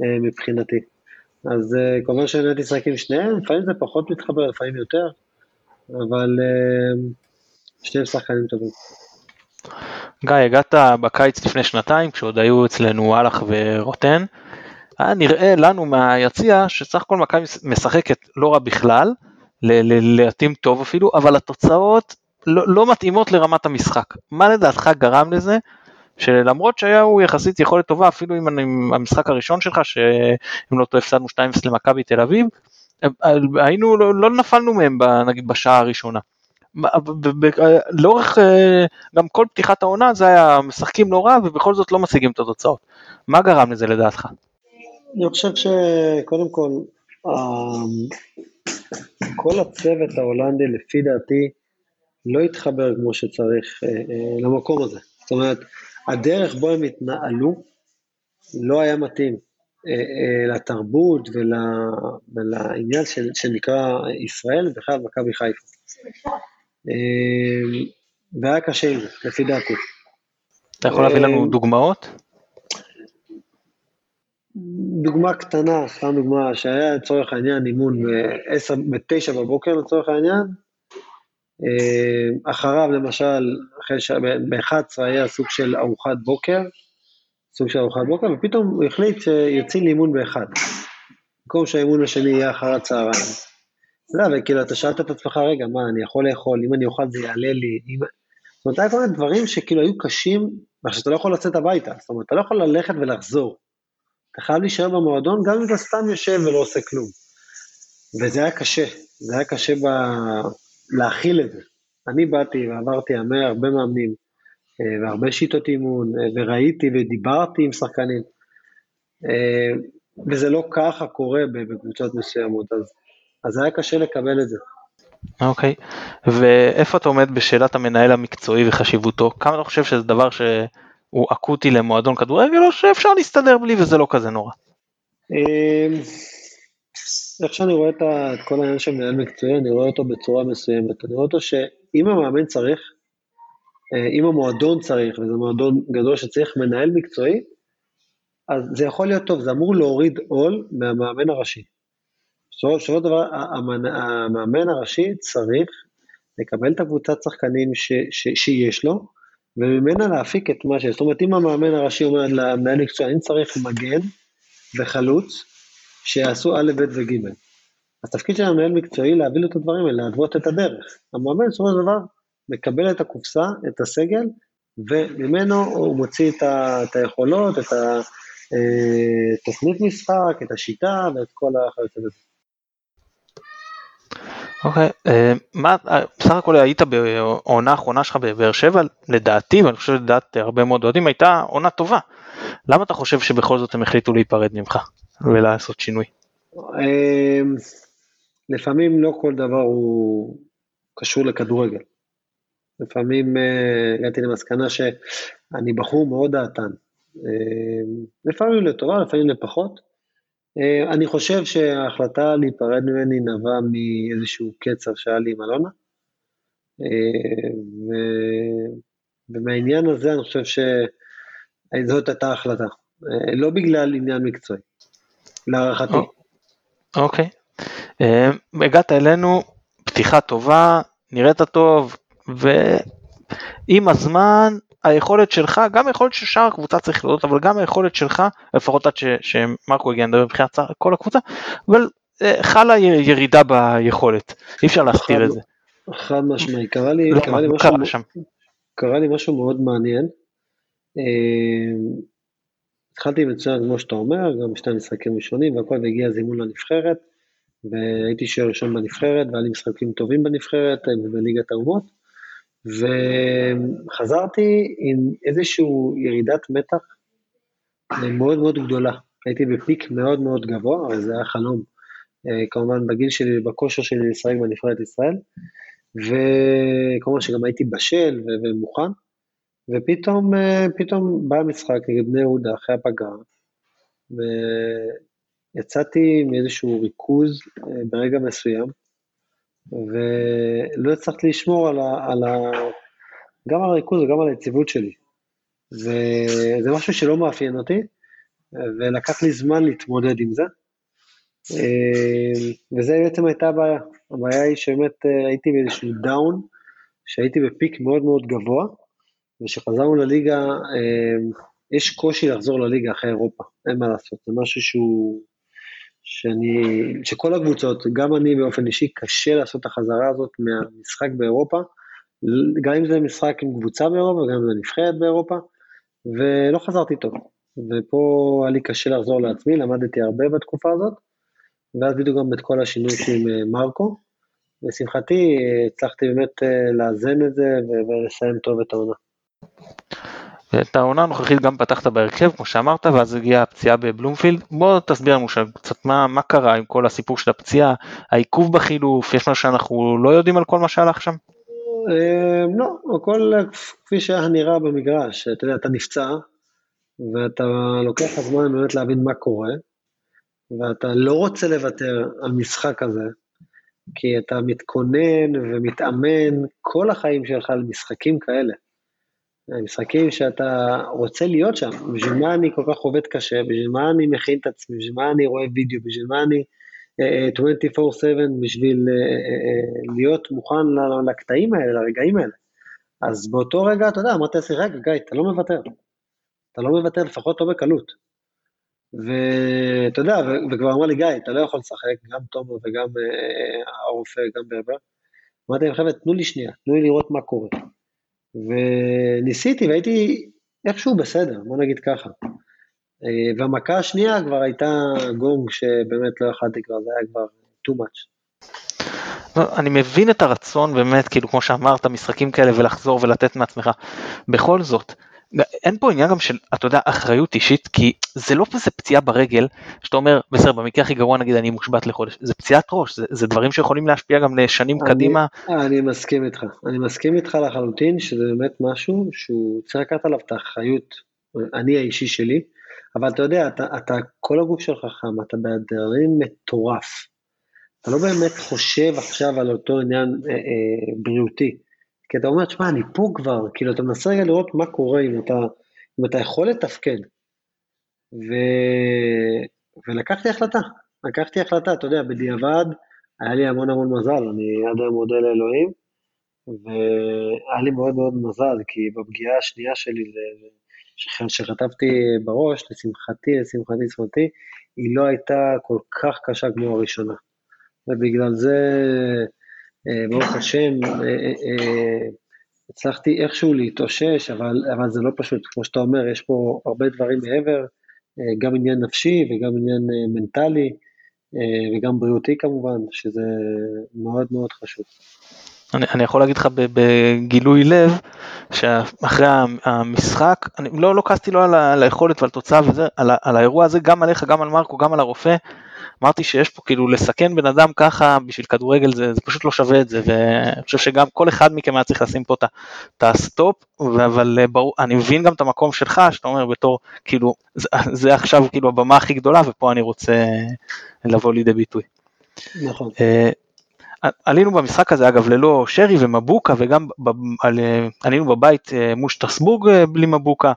מבחינתי. אז כמובן שנהניתי לשחק עם שניהם, לפעמים זה פחות מתחבר, לפעמים יותר, אבל שניהם שחקנים טובים. גיא, הגעת בקיץ לפני שנתיים, כשעוד היו אצלנו אהלך ורוטן. היה נראה לנו מהיציע שסך הכל מכבי משחקת לא רע בכלל, לעתים טוב אפילו, אבל התוצאות לא, לא מתאימות לרמת המשחק. מה לדעתך גרם לזה שלמרות שהיה הוא יחסית יכולת טובה, אפילו עם המשחק הראשון שלך, שאם לא טועה הפסדנו 2-0 למכבי תל אביב, היינו, לא, לא נפלנו מהם נגיד בשעה הראשונה. לאורך אה, גם כל פתיחת העונה זה היה משחקים לא רע ובכל זאת לא משיגים את התוצאות. מה גרם לזה לדעתך? אני חושב שקודם כל כל הצוות ההולנדי לפי דעתי לא התחבר כמו שצריך אה, אה, למקום הזה. זאת אומרת, הדרך בו הם התנהלו לא היה מתאים לתרבות ולעניין שנקרא ישראל, ובכלל מכבי חיפה. אמ, והיה קשה עם זה, לפי דעתי. אתה יכול להביא לנו אמ, דוגמאות? דוגמה קטנה, סתם דוגמה, שהיה לצורך העניין אימון ב-9 בבוקר לצורך העניין, אמ, אחריו למשל, אחרי ש... ב-11 היה סוג של ארוחת בוקר, סוג של ארוחת בוקר, ופתאום הוא החליט שיוצאים לאימון ב-1, במקום שהאימון השני יהיה אחר הצהריים. לא, וכאילו, אתה שאלת את עצמך, רגע, מה, אני יכול לאכול, אם אני אוכל זה יעלה לי, אם... זאת אומרת, היה כל מיני דברים שכאילו היו קשים, ועכשיו לא יכול לצאת הביתה, זאת אומרת, אתה לא יכול ללכת ולחזור. אתה חייב להישאר במועדון, גם אם אתה סתם יושב ולא עושה כלום. וזה היה קשה, זה היה קשה ב... להכיל את זה. אני באתי ועברתי הרבה, הרבה מאמנים, אה, והרבה שיטות אימון, אה, וראיתי ודיברתי עם שחקנים, אה, וזה לא ככה קורה בקבוצות מסוימות, אז אז היה קשה לקבל את זה. אוקיי, okay. ואיפה אתה עומד בשאלת המנהל המקצועי וחשיבותו? כמה אתה חושב שזה דבר שהוא אקוטי למועדון כדורגל או שאפשר להסתדר בלי וזה לא כזה נורא? אמ, איך שאני רואה את כל העניין של מנהל מקצועי, אני רואה אותו בצורה מסוימת. אני רואה אותו שאם המאמן צריך, אה, אם המועדון צריך, וזה מועדון גדול שצריך מנהל מקצועי, אז זה יכול להיות טוב, זה אמור להוריד עול מהמאמן הראשי. בסופו של דבר, המאמן הראשי צריך לקבל את הקבוצת שחקנים ש, ש, שיש לו, וממנה להפיק את מה שיש. זאת אומרת, אם המאמן הראשי אומר למנהל מקצוע, אני צריך מגן וחלוץ שיעשו א', ב' וג'. אז תפקיד של המנהל מקצועי להביא לו את הדברים האלה, להתוות את הדרך. המאמן בסופו של דבר מקבל את הקופסה, את הסגל, וממנו הוא מוציא את, ה, את היכולות, את התוכנית אה, משחק, את השיטה ואת כל החיות הזה. אוקיי, אה, מה, אה, בסך הכל היית בעונה האחרונה שלך בבאר שבע, לדעתי, ואני חושב שלדעת הרבה מאוד אוהדים, הייתה עונה טובה. למה אתה חושב שבכל זאת הם החליטו להיפרד ממך ולעשות שינוי? לפעמים לא כל דבר הוא קשור לכדורגל. לפעמים הגעתי למסקנה שאני בחור מאוד דעתן. לפעמים לטובה, לפעמים לפחות. אה, אני חושב שההחלטה להיפרד ממני נבעה מאיזשהו קצר שהיה לי עם אלונה. אה, ו... ומהעניין הזה אני חושב שזאת הייתה ההחלטה. אה, לא בגלל עניין מקצועי, להערכתי. אוקיי. הגעת אלינו, פתיחה טובה, נראית טוב, ועם הזמן היכולת שלך, גם היכולת של שאר הקבוצה צריך להודות, אבל גם היכולת שלך, לפחות עד שמרקו הגיע, נדבר מבחינת כל הקבוצה, אבל אה, חלה ירידה ביכולת, אי אפשר להסתיר את זה. חד משמעי, קרה לי, לא, קרה, לי משהו, קרה, שם? קרה לי משהו מאוד מעניין. אה, התחלתי מצוין כמו שאתה אומר, גם שני משחקים ראשונים והכל, והגיע זימון לנבחרת, והייתי שוער ראשון בנבחרת, והיה לי משחקים טובים בנבחרת, בליגת האומות. וחזרתי עם איזושהי ירידת מתח מאוד מאוד גדולה. הייתי בפיק מאוד מאוד גבוה, אבל זה היה חלום. אה, כמובן בגיל שלי, בכושר שלי לשחק בנבחרת ישראל, וכמובן שגם הייתי בשל ומוכן, ופתאום אה, פתאום בא המשחק נגד בני יהודה אחרי הפגרה, ויצאתי מאיזשהו ריכוז אה, ברגע מסוים, ולא הצלחתי לשמור על ה, על ה, גם על הריכוז וגם על היציבות שלי. וזה משהו שלא מאפיין אותי, ולקח לי זמן להתמודד עם זה. וזה בעצם הייתה הבעיה. הבעיה היא שבאמת אה, הייתי באיזשהו דאון, שהייתי בפיק מאוד מאוד גבוה, וכשחזרנו לליגה, אה, יש קושי לחזור לליגה אחרי אירופה, אין מה לעשות, זה משהו שהוא שאני, שכל הקבוצות, גם אני באופן אישי, קשה לעשות את החזרה הזאת מהמשחק באירופה, גם אם זה משחק עם קבוצה באירופה, גם אם זה נבחרת באירופה, ולא חזרתי טוב. ופה היה לי קשה לחזור לעצמי, למדתי הרבה בתקופה הזאת, ואז בדיוק גם את כל השינוי עם אה, מרקו. לשמחתי, הצלחתי באמת אה, לאזן את זה ולסיים טוב את העונה. את העונה הנוכחית גם פתחת בהרכב כמו שאמרת ואז הגיעה הפציעה בבלומפילד בוא תסביר לנו קצת מה, מה קרה עם כל הסיפור של הפציעה העיכוב בחילוף יש משהו שאנחנו לא יודעים על כל מה שהלך שם? אמ, לא הכל כפי שהיה נראה במגרש אתה יודע אתה נפצע ואתה לוקח זמן באמת להבין מה קורה ואתה לא רוצה לוותר על משחק כזה כי אתה מתכונן ומתאמן כל החיים שלך על משחקים כאלה. משחקים שאתה רוצה להיות שם, בשביל מה אני כל כך עובד קשה, בשביל מה אני מכין את עצמי, בשביל מה אני רואה וידאו, בשביל מה אני uh, אה, 24/7 אה, בשביל uh, להיות מוכן לקטעים האלה, לרגעים האלה. אז באותו רגע, אתה יודע, אמרתי לעצמי, רגע, גיא, אתה לא מוותר. אתה לא מוותר, לפחות לא בקלות. ואתה יודע, וכבר אמר לי, גיא, אתה לא יכול לשחק, גם תומר וגם הרופא, גם ברבר. אמרתי להם, חבר'ה, תנו לי שנייה, תנו לי לראות מה קורה. וניסיתי והייתי איכשהו בסדר, בוא נגיד ככה. אה, והמכה השנייה כבר הייתה גונג שבאמת לא יכלתי כבר, זה היה כבר too much. לא, אני מבין את הרצון באמת, כאילו כמו שאמרת, משחקים כאלה ולחזור ולתת מעצמך. בכל זאת, אין פה עניין גם של, אתה יודע, אחריות אישית, כי זה לא כזה פציעה ברגל, שאתה אומר, בסדר, במקרה הכי גרוע נגיד אני מושבת לחודש, זה פציעת ראש, זה, זה דברים שיכולים להשפיע גם לשנים אני, קדימה. אני מסכים איתך, אני מסכים איתך לחלוטין, שזה באמת משהו שהוא צריך לקחת עליו את האחריות, אני האישי שלי, אבל אתה יודע, אתה, אתה כל הגוף שלך חם, אתה באדרנלין מטורף. אתה לא באמת חושב עכשיו על אותו עניין אה, אה, בריאותי. כי אתה אומר, תשמע, אני פה כבר, כאילו, אתה מנסה רגע לראות מה קורה, אם אתה, אם אתה יכול לתפקד. ו... ולקחתי החלטה, לקחתי החלטה, אתה יודע, בדיעבד, היה לי המון המון מזל, אני עד היום מודה לאלוהים, והיה לי מאוד מאוד מזל, כי בפגיעה השנייה שלי, שחטפתי בראש, לשמחתי, לשמחתי, לשמחתי, היא לא הייתה כל כך קשה כמו הראשונה. ובגלל זה, ברוך השם, אה, אה, הצלחתי איכשהו להתאושש, אבל, אבל זה לא פשוט, כמו שאתה אומר, יש פה הרבה דברים מעבר, גם עניין נפשי וגם עניין מנטלי, וגם בריאותי כמובן, שזה מאוד מאוד חשוב. אני, אני יכול להגיד לך בגילוי לב, שאחרי המשחק, אני לא, לא כעסתי לו על היכולת ועל תוצאה וזה, על, על האירוע הזה, גם עליך, גם על מרקו, גם על הרופא, אמרתי שיש פה כאילו לסכן בן אדם ככה בשביל כדורגל זה, זה פשוט לא שווה את זה ואני חושב שגם כל אחד מכם היה צריך לשים פה את הסטופ אבל אה, ברור אני מבין גם את המקום שלך שאתה אומר בתור כאילו זה, זה עכשיו כאילו הבמה הכי גדולה ופה אני רוצה לבוא לידי ביטוי. נכון. אה, עלינו במשחק הזה אגב ללא שרי ומבוקה וגם עלינו בבית מול שטרסבורג בלי מבוקה.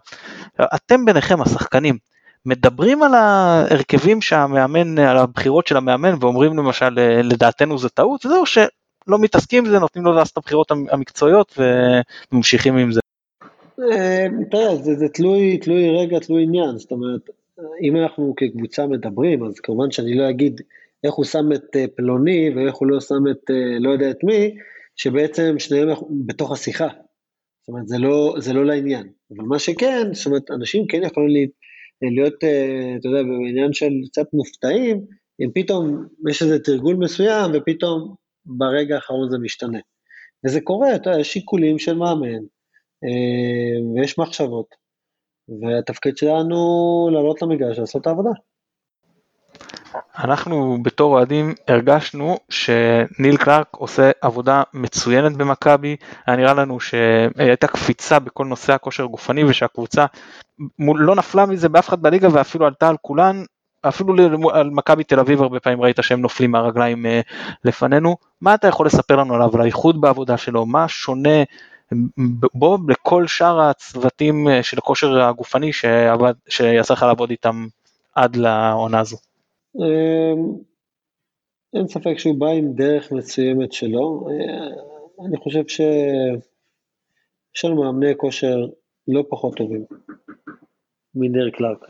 אתם ביניכם השחקנים מדברים על ההרכבים שהמאמן, על הבחירות של המאמן ואומרים למשל לדעתנו זה טעות, וזהו שלא מתעסקים בזה, נותנים לו לעשות את הבחירות המקצועיות וממשיכים עם זה. אה, תראה, זה, זה תלוי, תלוי רגע, תלוי עניין, זאת אומרת, אם אנחנו כקבוצה מדברים, אז כמובן שאני לא אגיד איך הוא שם את אה, פלוני ואיך הוא לא שם את אה, לא יודע את מי, שבעצם שניהם בתוך השיחה. זאת אומרת, זה לא, זה לא לעניין. אבל מה שכן, זאת אומרת, אנשים כן יכולים להיות, אה, אתה יודע, בעניין של קצת מופתעים, אם פתאום יש איזה תרגול מסוים ופתאום ברגע האחרון זה משתנה. וזה קורה, אתה יודע, יש שיקולים של מאמן, אה, ויש מחשבות, והתפקיד שלנו לעלות למגרש לעשות את העבודה. אנחנו בתור אוהדים הרגשנו שניל קלארק עושה עבודה מצוינת במכבי, היה נראה לנו שהייתה קפיצה בכל נושא הכושר הגופני ושהקבוצה לא נפלה מזה באף אחד בליגה ואפילו עלתה על כולן, אפילו על מכבי תל אביב הרבה פעמים ראית שהם נופלים מהרגליים אה, לפנינו, מה אתה יכול לספר לנו עליו, על האיחוד בעבודה שלו, מה שונה בו לכל שאר הצוותים אה, של הכושר הגופני שעבד, שיצא לך לעבוד איתם עד לעונה הזו? אמ, אין ספק שהוא בא עם דרך מסוימת שלו. אה, אני חושב שיש לנו מאמני כושר לא פחות טובים מנר קלארק.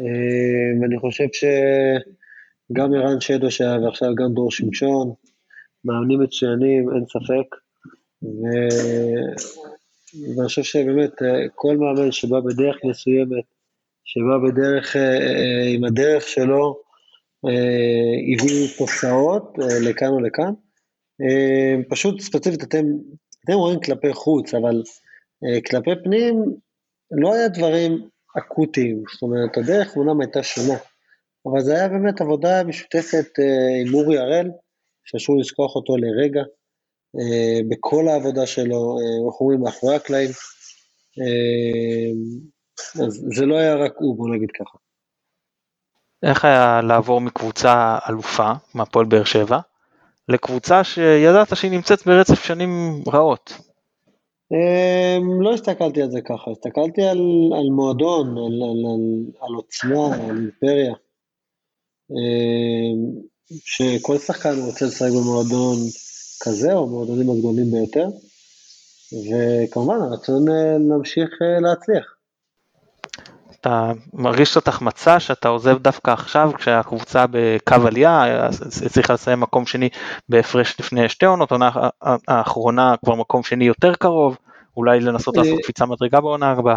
אמ, ואני חושב שגם ערן שדו שהיה ועכשיו גם דרור שמשון, מאמנים מצוינים, אין ספק. ו... ואני חושב שבאמת אה, כל מאמן שבא בדרך מסוימת, שבא בדרך, אה, אה, עם הדרך שלו, אה, הביא תוצאות לכאן או לכאן. פשוט ספציפית אתם, אתם רואים כלפי חוץ, אבל כלפי פנים לא היה דברים אקוטיים, זאת אומרת, הדרך אומנם הייתה שונה, אבל זה היה באמת עבודה משותפת עם אורי הראל, שאסור לשכוח אותו לרגע, בכל העבודה שלו, איך אומרים, מאחורי הקלעים. אז זה לא היה רק הוא, בוא נגיד ככה. איך היה לעבור מקבוצה אלופה, מהפועל באר שבע, לקבוצה שידעת שהיא נמצאת ברצף שנים רעות? Um, לא הסתכלתי על זה ככה, הסתכלתי על, על מועדון, על, על, על, על עוצמה, על אימפריה. Um, שכל שחקן רוצה לשחק במועדון כזה, או מועדונים הגדולים ביותר, וכמובן הרצון אה, להמשיך אה, להצליח. אתה מרגיש זאת החמצה שאתה עוזב דווקא עכשיו כשהקבוצה בקו עלייה, הצליחה לסיים מקום שני בהפרש לפני שתי עונות, עונה האחרונה כבר מקום שני יותר קרוב, אולי לנסות לעשות אה, קפיצה מדרגה בעונה הבאה.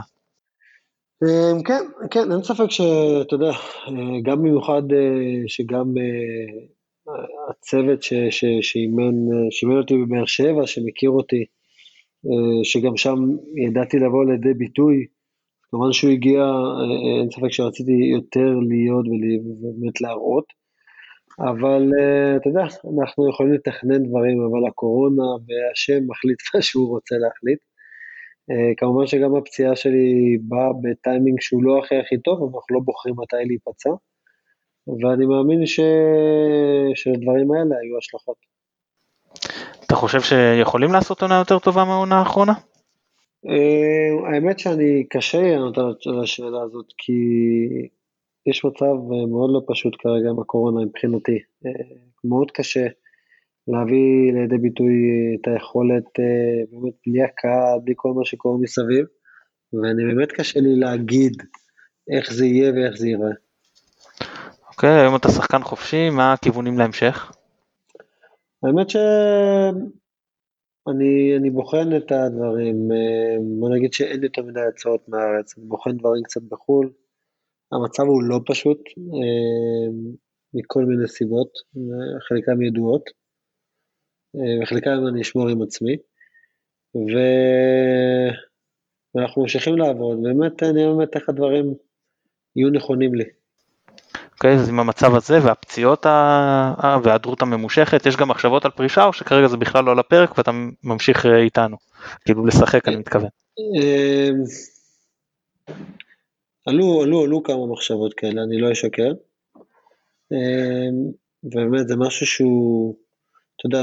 אה, כן, כן, אין ספק שאתה יודע, אה, גם במיוחד שגם הצוות שאימן אותי בבאר שבע, שמכיר אותי, שגם שם ידעתי לבוא לידי ביטוי, כמובן שהוא הגיע, אה, אין ספק שרציתי יותר להיות ובאמת להראות, אבל אה, אתה יודע, אנחנו יכולים לתכנן דברים, אבל הקורונה והשם מחליט מה שהוא רוצה להחליט. אה, כמובן שגם הפציעה שלי באה בטיימינג שהוא לא הכי הכי טוב, אבל אנחנו לא בוחרים מתי להיפצע, ואני מאמין ש... שלדברים האלה היו השלכות. אתה חושב שיכולים לעשות עונה יותר טובה מהעונה האחרונה? אה, האמת שאני קשה לי לענות על השאלה הזאת, כי יש מצב אה, מאוד לא פשוט כרגע עם הקורונה מבחינתי. אה, מאוד קשה להביא לידי ביטוי את היכולת באמת בלי הקהל, בלי כל מה שקורה מסביב, ואני באמת קשה לי להגיד איך זה יהיה ואיך זה ייראה. אוקיי, okay, היום אתה שחקן חופשי, מה הכיוונים להמשך? האמת ש... אני, אני בוחן את הדברים, אה, בוא נגיד שאין יותר מדי הצעות מהארץ, אני בוחן דברים קצת בחו"ל, המצב הוא לא פשוט, אה, מכל מיני סיבות, חלקן ידועות, וחלקן אני אשמור עם עצמי. ו... ואנחנו ממשיכים לעבוד, באמת נראה באמת איך הדברים יהיו נכונים לי. אוקיי, אז עם המצב הזה והפציעות וההיעדרות הממושכת, יש גם מחשבות על פרישה או שכרגע זה בכלל לא על הפרק ואתה ממשיך אה, איתנו? כאילו לשחק אני מתכוון. אמ, עלו, עלו, עלו כמה מחשבות כאלה, אני לא אשקר. אמ, באמת זה משהו שהוא, אתה יודע,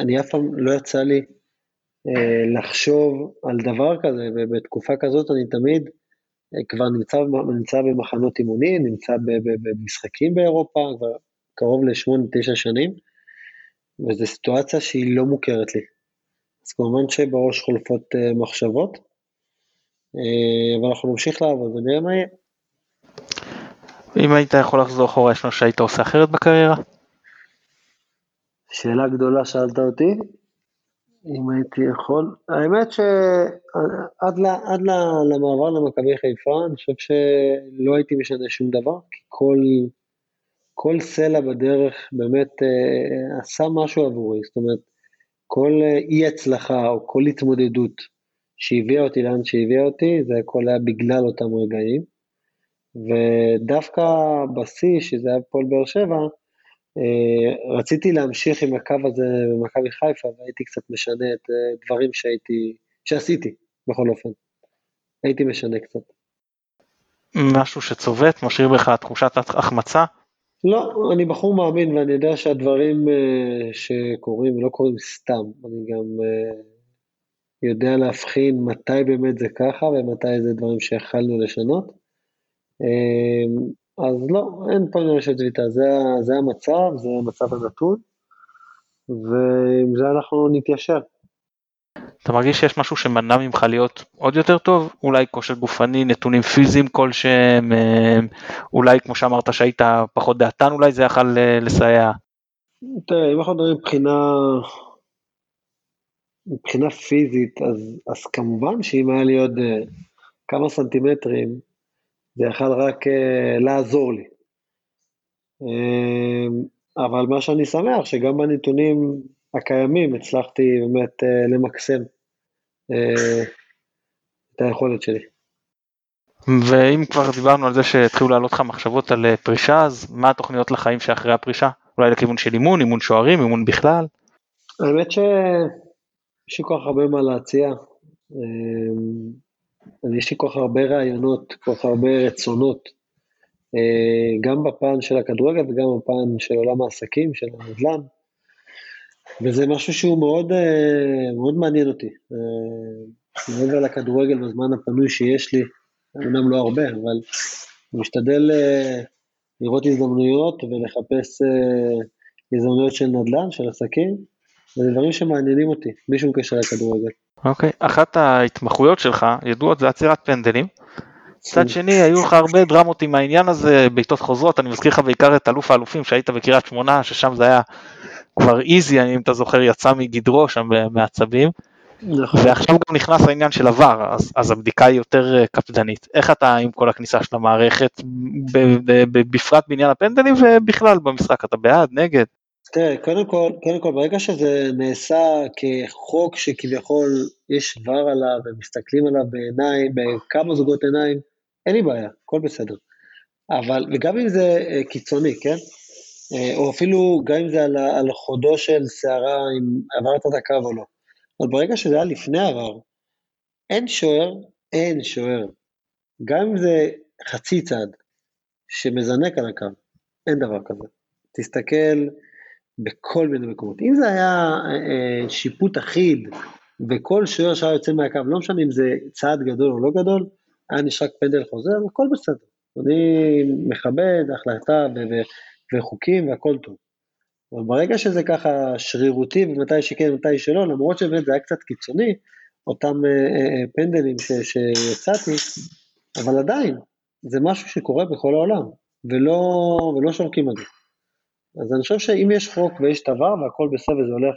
אני אף פעם לא יצא לי אה, לחשוב על דבר כזה, ובתקופה כזאת אני תמיד כבר נמצא, נמצא במחנות אימונים, נמצא במשחקים באירופה, כבר קרוב לשמונה, תשע שנים, וזו סיטואציה שהיא לא מוכרת לי. אז כמובן שבראש חולפות אה, מחשבות, אבל אנחנו נמשיך לעבוד ונראה מה יהיה. אם היית יכול לחזור אחורה, יש משהו שהיית עושה אחרת בקריירה? שאלה גדולה שאלת אותי. אם הייתי יכול, האמת שעד למעבר למכבי חיפה, אני חושב שלא הייתי משנה שום דבר, כי כל, כל סלע בדרך באמת אה, עשה משהו עבורי, זאת אומרת, כל אה, אי הצלחה או כל התמודדות שהביאה אותי לאן שהביאה אותי, זה הכל היה בגלל אותם רגעים. ודווקא בשיא, שזה היה פועל באר שבע, רציתי להמשיך עם הקו הזה במכבי חיפה, והייתי קצת משנה את אה, דברים שהייתי, שעשיתי, בכל אופן. הייתי משנה קצת. משהו שצובט, משאיר בך תחושת החמצה? לא, אני בחור מאמין ואני יודע שהדברים uh, שקורים לא קורים סתם. אני גם יודע להבחין מתי באמת זה ככה ומתי זה דברים שיכלנו לשנות. אז לא, אין פה עניין של צביטה, זה, זה המצב, זה המצב הנתון, ועם זה אנחנו נתיישר. אתה מרגיש שיש משהו שמנע ממך להיות עוד יותר טוב? אולי כושר גופני, נתונים פיזיים כלשהם, אה, אולי כמו שאמרת שהיית פחות דעתן, אולי זה יכול אה, לסייע. תראה, אם אנחנו מדברים מבחינה, מבחינה פיזית, אז, אז כמובן שאם היה לי עוד uh, כמה סנטימטרים, זה יכל רק uh, לעזור לי. Uh, אבל מה שאני שמח, שגם בנתונים הקיימים הצלחתי באמת uh, למקסם uh, את היכולת שלי. ואם כבר דיברנו על זה שהתחילו לעלות לך מחשבות על פרישה, אז מה התוכניות לחיים שאחרי הפרישה? אולי לכיוון של אימון, אימון שוערים, אימון בכלל? האמת שיש לי כל כך הרבה מה להציע. אני יש לי כל כך הרבה רעיונות, כל כך הרבה רצונות, אה, גם בפן של הכדורגל וגם בפן של עולם העסקים, של הנדל"ן, וזה משהו שהוא מאוד, אה, מאוד מעניין אותי. אה, מעבר לכדורגל בזמן הפנוי שיש לי, אמנם לא הרבה, אבל אני משתדל לראות הזדמנויות ולחפש הזדמנויות של נדל"ן, של עסקים, וזה דברים שמעניינים אותי, בלי שום קשר לכדורגל. אוקיי, okay. אחת ההתמחויות שלך ידועות זה עצירת פנדלים. מצד שני היו לך הרבה דרמות עם העניין הזה, בעיטות חוזרות, אני מזכיר לך בעיקר את אלוף האלופים שהיית בקריית שמונה, ששם זה היה כבר איזי, אם אתה זוכר, יצא מגדרו שם מעצבים. נכון. ועכשיו גם נכנס העניין של עבר, אז, אז הבדיקה היא יותר אה, קפדנית. איך אתה עם כל הכניסה של המערכת, בפרט בעניין הפנדלים ובכלל במשחק, אתה בעד, נגד? תראה, קודם כל, קודם כל, ברגע שזה נעשה כחוק שכביכול יש ור עליו ומסתכלים עליו בעיניים, בכמה זוגות עיניים, אין לי בעיה, הכל בסדר. אבל, וגם אם זה אה, קיצוני, כן? אה, או אפילו גם אם זה על, על חודו של שערה, אם עברת את הקו או לא. אבל ברגע שזה היה לפני עבר, אין שוער, אין שוער. גם אם זה חצי צעד שמזנק על הקו, אין דבר כזה. תסתכל, בכל מיני מקומות. אם זה היה אה, שיפוט אחיד וכל שוער שהיה יוצא מהקו, לא משנה אם זה צעד גדול או לא גדול, היה נשרק פנדל חוזר, הכל בסדר. אני מכבד החלטה וחוקים והכל טוב. אבל ברגע שזה ככה שרירותי ומתי שכן ומתי שלא, למרות שבאמת זה היה קצת קיצוני, אותם אה, אה, אה פנדלים ש, שיצאתי, אבל עדיין, זה משהו שקורה בכל העולם, ולא, ולא שורקים על זה. אז אני חושב שאם יש חוק ויש דבר והכל בסדר וזה הולך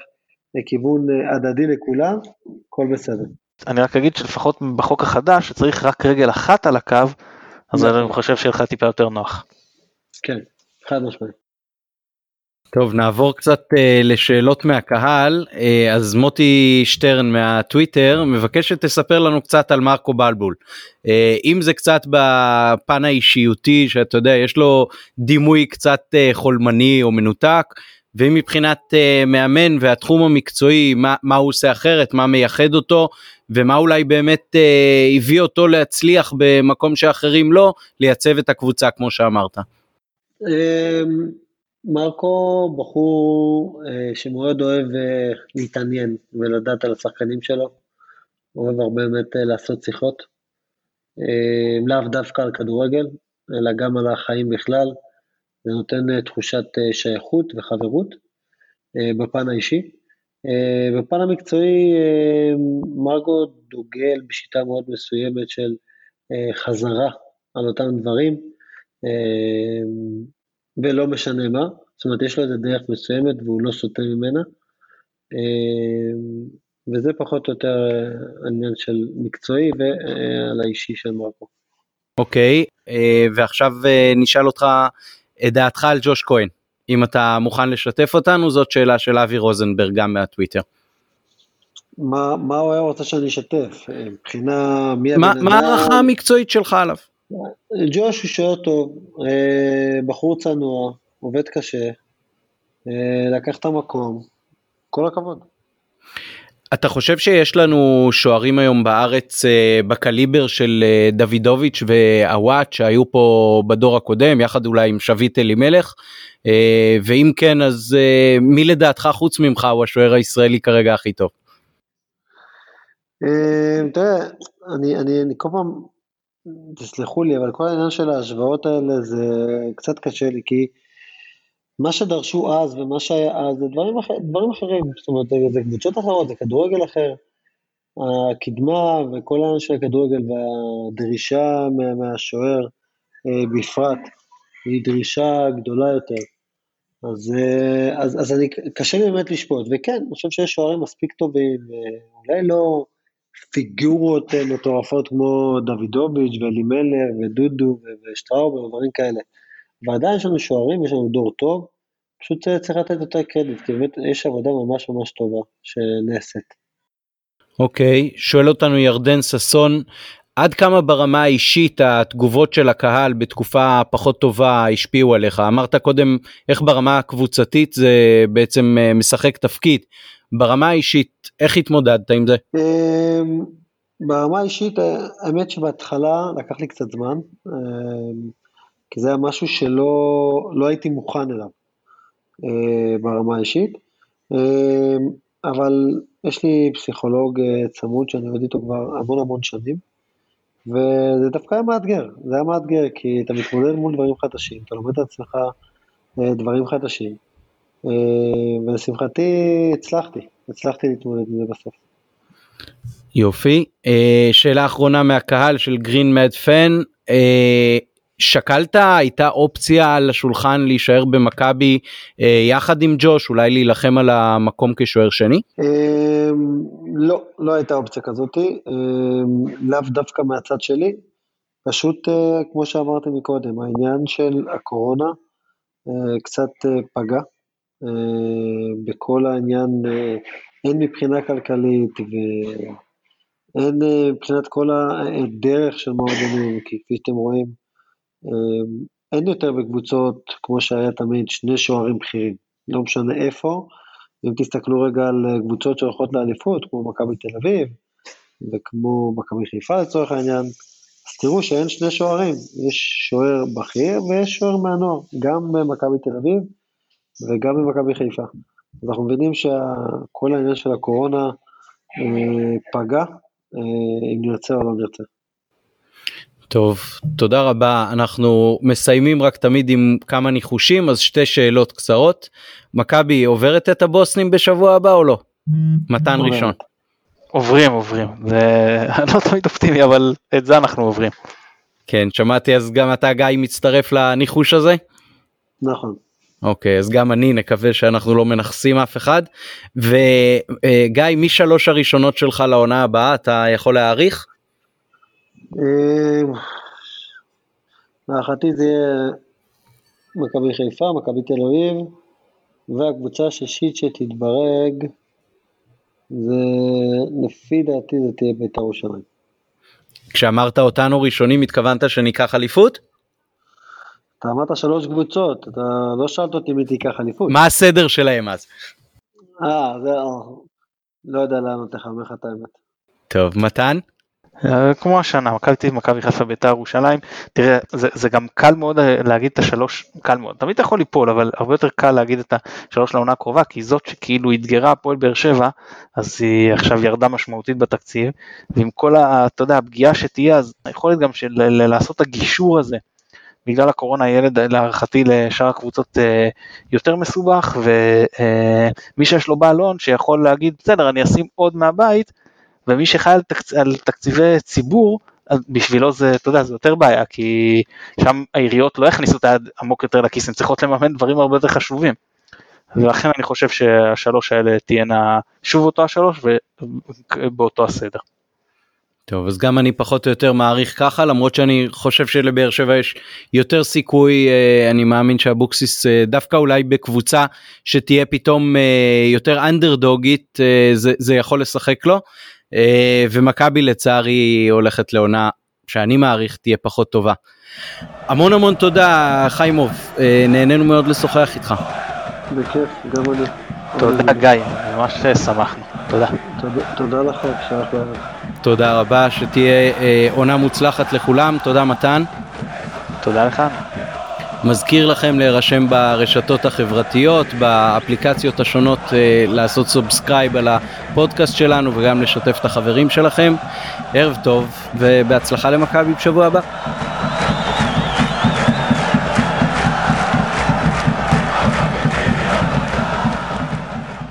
לכיוון אה, הדדי לכולם, הכל בסדר. אני רק אגיד שלפחות בחוק החדש שצריך רק רגל אחת על הקו, אז נכון. אני חושב שיהיה לך טיפה יותר נוח. כן, חד משמעית. טוב נעבור קצת uh, לשאלות מהקהל uh, אז מוטי שטרן מהטוויטר מבקש שתספר לנו קצת על מרקו בלבול uh, אם זה קצת בפן האישיותי שאתה יודע יש לו דימוי קצת uh, חולמני או מנותק ואם מבחינת uh, מאמן והתחום המקצועי מה, מה הוא עושה אחרת מה מייחד אותו ומה אולי באמת uh, הביא אותו להצליח במקום שאחרים לא לייצב את הקבוצה כמו שאמרת. מרקו בחור אה, שמאוד אוהב אה, להתעניין ולדעת על השחקנים שלו, אוהב הרבה באמת אה, לעשות שיחות, לאו דווקא על כדורגל, אלא גם על החיים בכלל, זה נותן תחושת שייכות וחברות בפן האישי. בפן המקצועי, מרקו דוגל בשיטה מאוד מסוימת של חזרה על אותם דברים, ולא משנה מה, זאת אומרת יש לו איזה דרך מסוימת והוא לא סוטה ממנה, אמ, וזה פחות או יותר עניין של מקצועי ועל האישי של מרקו. אוקיי, okay, אה, ועכשיו אה, נשאל אותך את דעתך על ג'וש כהן, אם אתה מוכן לשתף אותנו, זאת שאלה של אבי רוזנברג גם מהטוויטר. מה, מה הוא היה רוצה שאני אשתף? מבחינה מי הבן אדם? מה ההערכה המקצועית שלך עליו? ג'וש הוא שוער טוב, אה, בחור צנוע, עובד קשה, אה, לקח את המקום, כל הכבוד. אתה חושב שיש לנו שוערים היום בארץ אה, בקליבר של דוידוביץ' ועוואט שהיו פה בדור הקודם יחד אולי עם שביט אלימלך ואם כן אז מי לדעתך חוץ ממך הוא השוער הישראלי כרגע הכי טוב? תראה, אני, אני, אני כל פעם תסלחו לי, אבל כל העניין של ההשוואות האלה זה קצת קשה לי, כי מה שדרשו אז ומה שהיה אז זה דברים, אחר, דברים אחרים, זאת אומרת, זה קבוצות אחרות, זה כדורגל אחר. הקדמה וכל העניין של הכדורגל והדרישה מה, מהשוער אה, בפרט, היא דרישה גדולה יותר. אז, אה, אז, אז אני, קשה לי באמת לשפוט, וכן, אני חושב שיש שוערים מספיק טובים, אה, אולי לא פיגורות אה, מטורפות כמו דוידוביץ' ואלימלר ודודו ושטראובר ודברים כאלה. ועדיין יש לנו שוערים, יש לנו דור טוב, פשוט צריך לתת יותר קרדיט, כי באמת יש עבודה ממש ממש טובה שנעשית. אוקיי, okay, שואל אותנו ירדן ששון, עד כמה ברמה האישית התגובות של הקהל בתקופה פחות טובה השפיעו עליך? אמרת קודם איך ברמה הקבוצתית זה בעצם אה, משחק תפקיד. ברמה האישית איך התמודדת עם זה? אמ, ברמה האישית האמת שבהתחלה לקח לי קצת זמן אמ, כי זה היה משהו שלא לא הייתי מוכן אליו אה, ברמה האישית. אמ, אבל יש לי פסיכולוג אה, צמוד שאני עובד איתו כבר המון המון שנים וזה דווקא היה מאתגר, זה היה מאתגר כי אתה מתמודד מול דברים חדשים, אתה לומד את עצמך אה, דברים חדשים. ולשמחתי הצלחתי, הצלחתי להתמודד עם זה בסוף. יופי, אה, שאלה אחרונה מהקהל של גרין מד פן, שקלת הייתה אופציה על השולחן להישאר במכבי יחד עם ג'וש אולי להילחם על המקום כשוער שני? לא, לא הייתה אופציה כזאת, לאו דווקא מהצד שלי, פשוט כמו שאמרתי מקודם, העניין של הקורונה קצת פגע. אה, בכל העניין, אה, הן מבחינה כלכלית והן אה, מבחינת כל הדרך של מועדונים, כי כפי שאתם רואים, אין יותר בקבוצות, כמו שהיה תמיד, שני שוערים בכירים, לא משנה איפה. אם תסתכלו רגע על קבוצות שהולכות לאליפות, כמו מכבי תל אביב, וכמו מכבי חיפה לצורך העניין, אז תראו שאין שני שוערים, יש שוער בכיר ויש שוער מהנוער, גם במכבי תל אביב וגם במכבי חיפה. אנחנו מבינים שכל העניין של הקורונה אה, פגע, אה, אם נרצה או לא נרצה. טוב, תודה רבה. אנחנו מסיימים רק תמיד עם כמה ניחושים, אז שתי שאלות קצרות. מכבי עוברת את הבוסנים בשבוע הבא או לא? מתן ראשון. עוברים, עוברים. זה לא תמיד אופטימי, אבל את זה אנחנו עוברים. כן, שמעתי אז גם אתה גיא מצטרף לניחוש הזה? נכון. אוקיי אז גם אני נקווה שאנחנו לא מנכסים אף אחד וגיא משלוש הראשונות שלך לעונה הבאה אתה יכול להעריך? אמ, להערכתי זה יהיה מכבי חיפה מכבי תל אביב והקבוצה השישית שתתברג, זה לפי דעתי זה תהיה בית"ר ירושלים. כשאמרת אותנו ראשונים התכוונת שניקח אליפות? אתה אמרת שלוש קבוצות, אתה לא שאלת אותי מי תיקח אליפות. מה הסדר שלהם אז? אה, זה... לא יודע לענות לך, אומר לך את האמת. טוב, מתן? אה, כמו השנה, מכבי תל אביב, מכבי חיפה, בית"ר ירושלים, תראה, זה, זה גם קל מאוד אה, להגיד את השלוש, קל מאוד, תמיד אתה יכול ליפול, אבל הרבה יותר קל להגיד את השלוש לעונה הקרובה, כי זאת שכאילו אתגרה הפועל באר שבע, אז היא עכשיו ירדה משמעותית בתקציב, ועם כל, ה, אתה יודע, הפגיעה שתהיה, אז היכולת גם של לעשות את הגישור הזה, בגלל הקורונה הילד להערכתי לשאר הקבוצות אה, יותר מסובך, ומי שיש לו בעלון שיכול להגיד, בסדר, אני אשים עוד מהבית, ומי שחי על, תקצ... על תקציבי ציבור, אז בשבילו זה, אתה יודע, זה יותר בעיה, כי שם העיריות לא יכניסו את היד עמוק יותר לכיס, הן צריכות לממן דברים הרבה יותר חשובים. ולכן אני חושב שהשלוש האלה תהיינה שוב אותו השלוש ובאותו הסדר. טוב אז גם אני פחות או יותר מעריך ככה למרות שאני חושב שלבאר שבע יש יותר סיכוי אה, אני מאמין שאבוקסיס אה, דווקא אולי בקבוצה שתהיה פתאום אה, יותר אנדרדוגית זה, זה יכול לשחק לו ומכבי לצערי הולכת לעונה שאני מעריך תהיה פחות טובה. המון המון תודה חיימוב נהנינו מאוד לשוחח איתך. בכיף גם אני. תודה גיא ממש שמחנו תודה. תודה לכם, שייך תודה רבה, שתהיה אה, עונה מוצלחת לכולם, תודה מתן. תודה לך. מזכיר לכם להירשם ברשתות החברתיות, באפליקציות השונות, אה, לעשות subscribe על הפודקאסט שלנו וגם לשתף את החברים שלכם. ערב טוב ובהצלחה למכבי בשבוע הבא.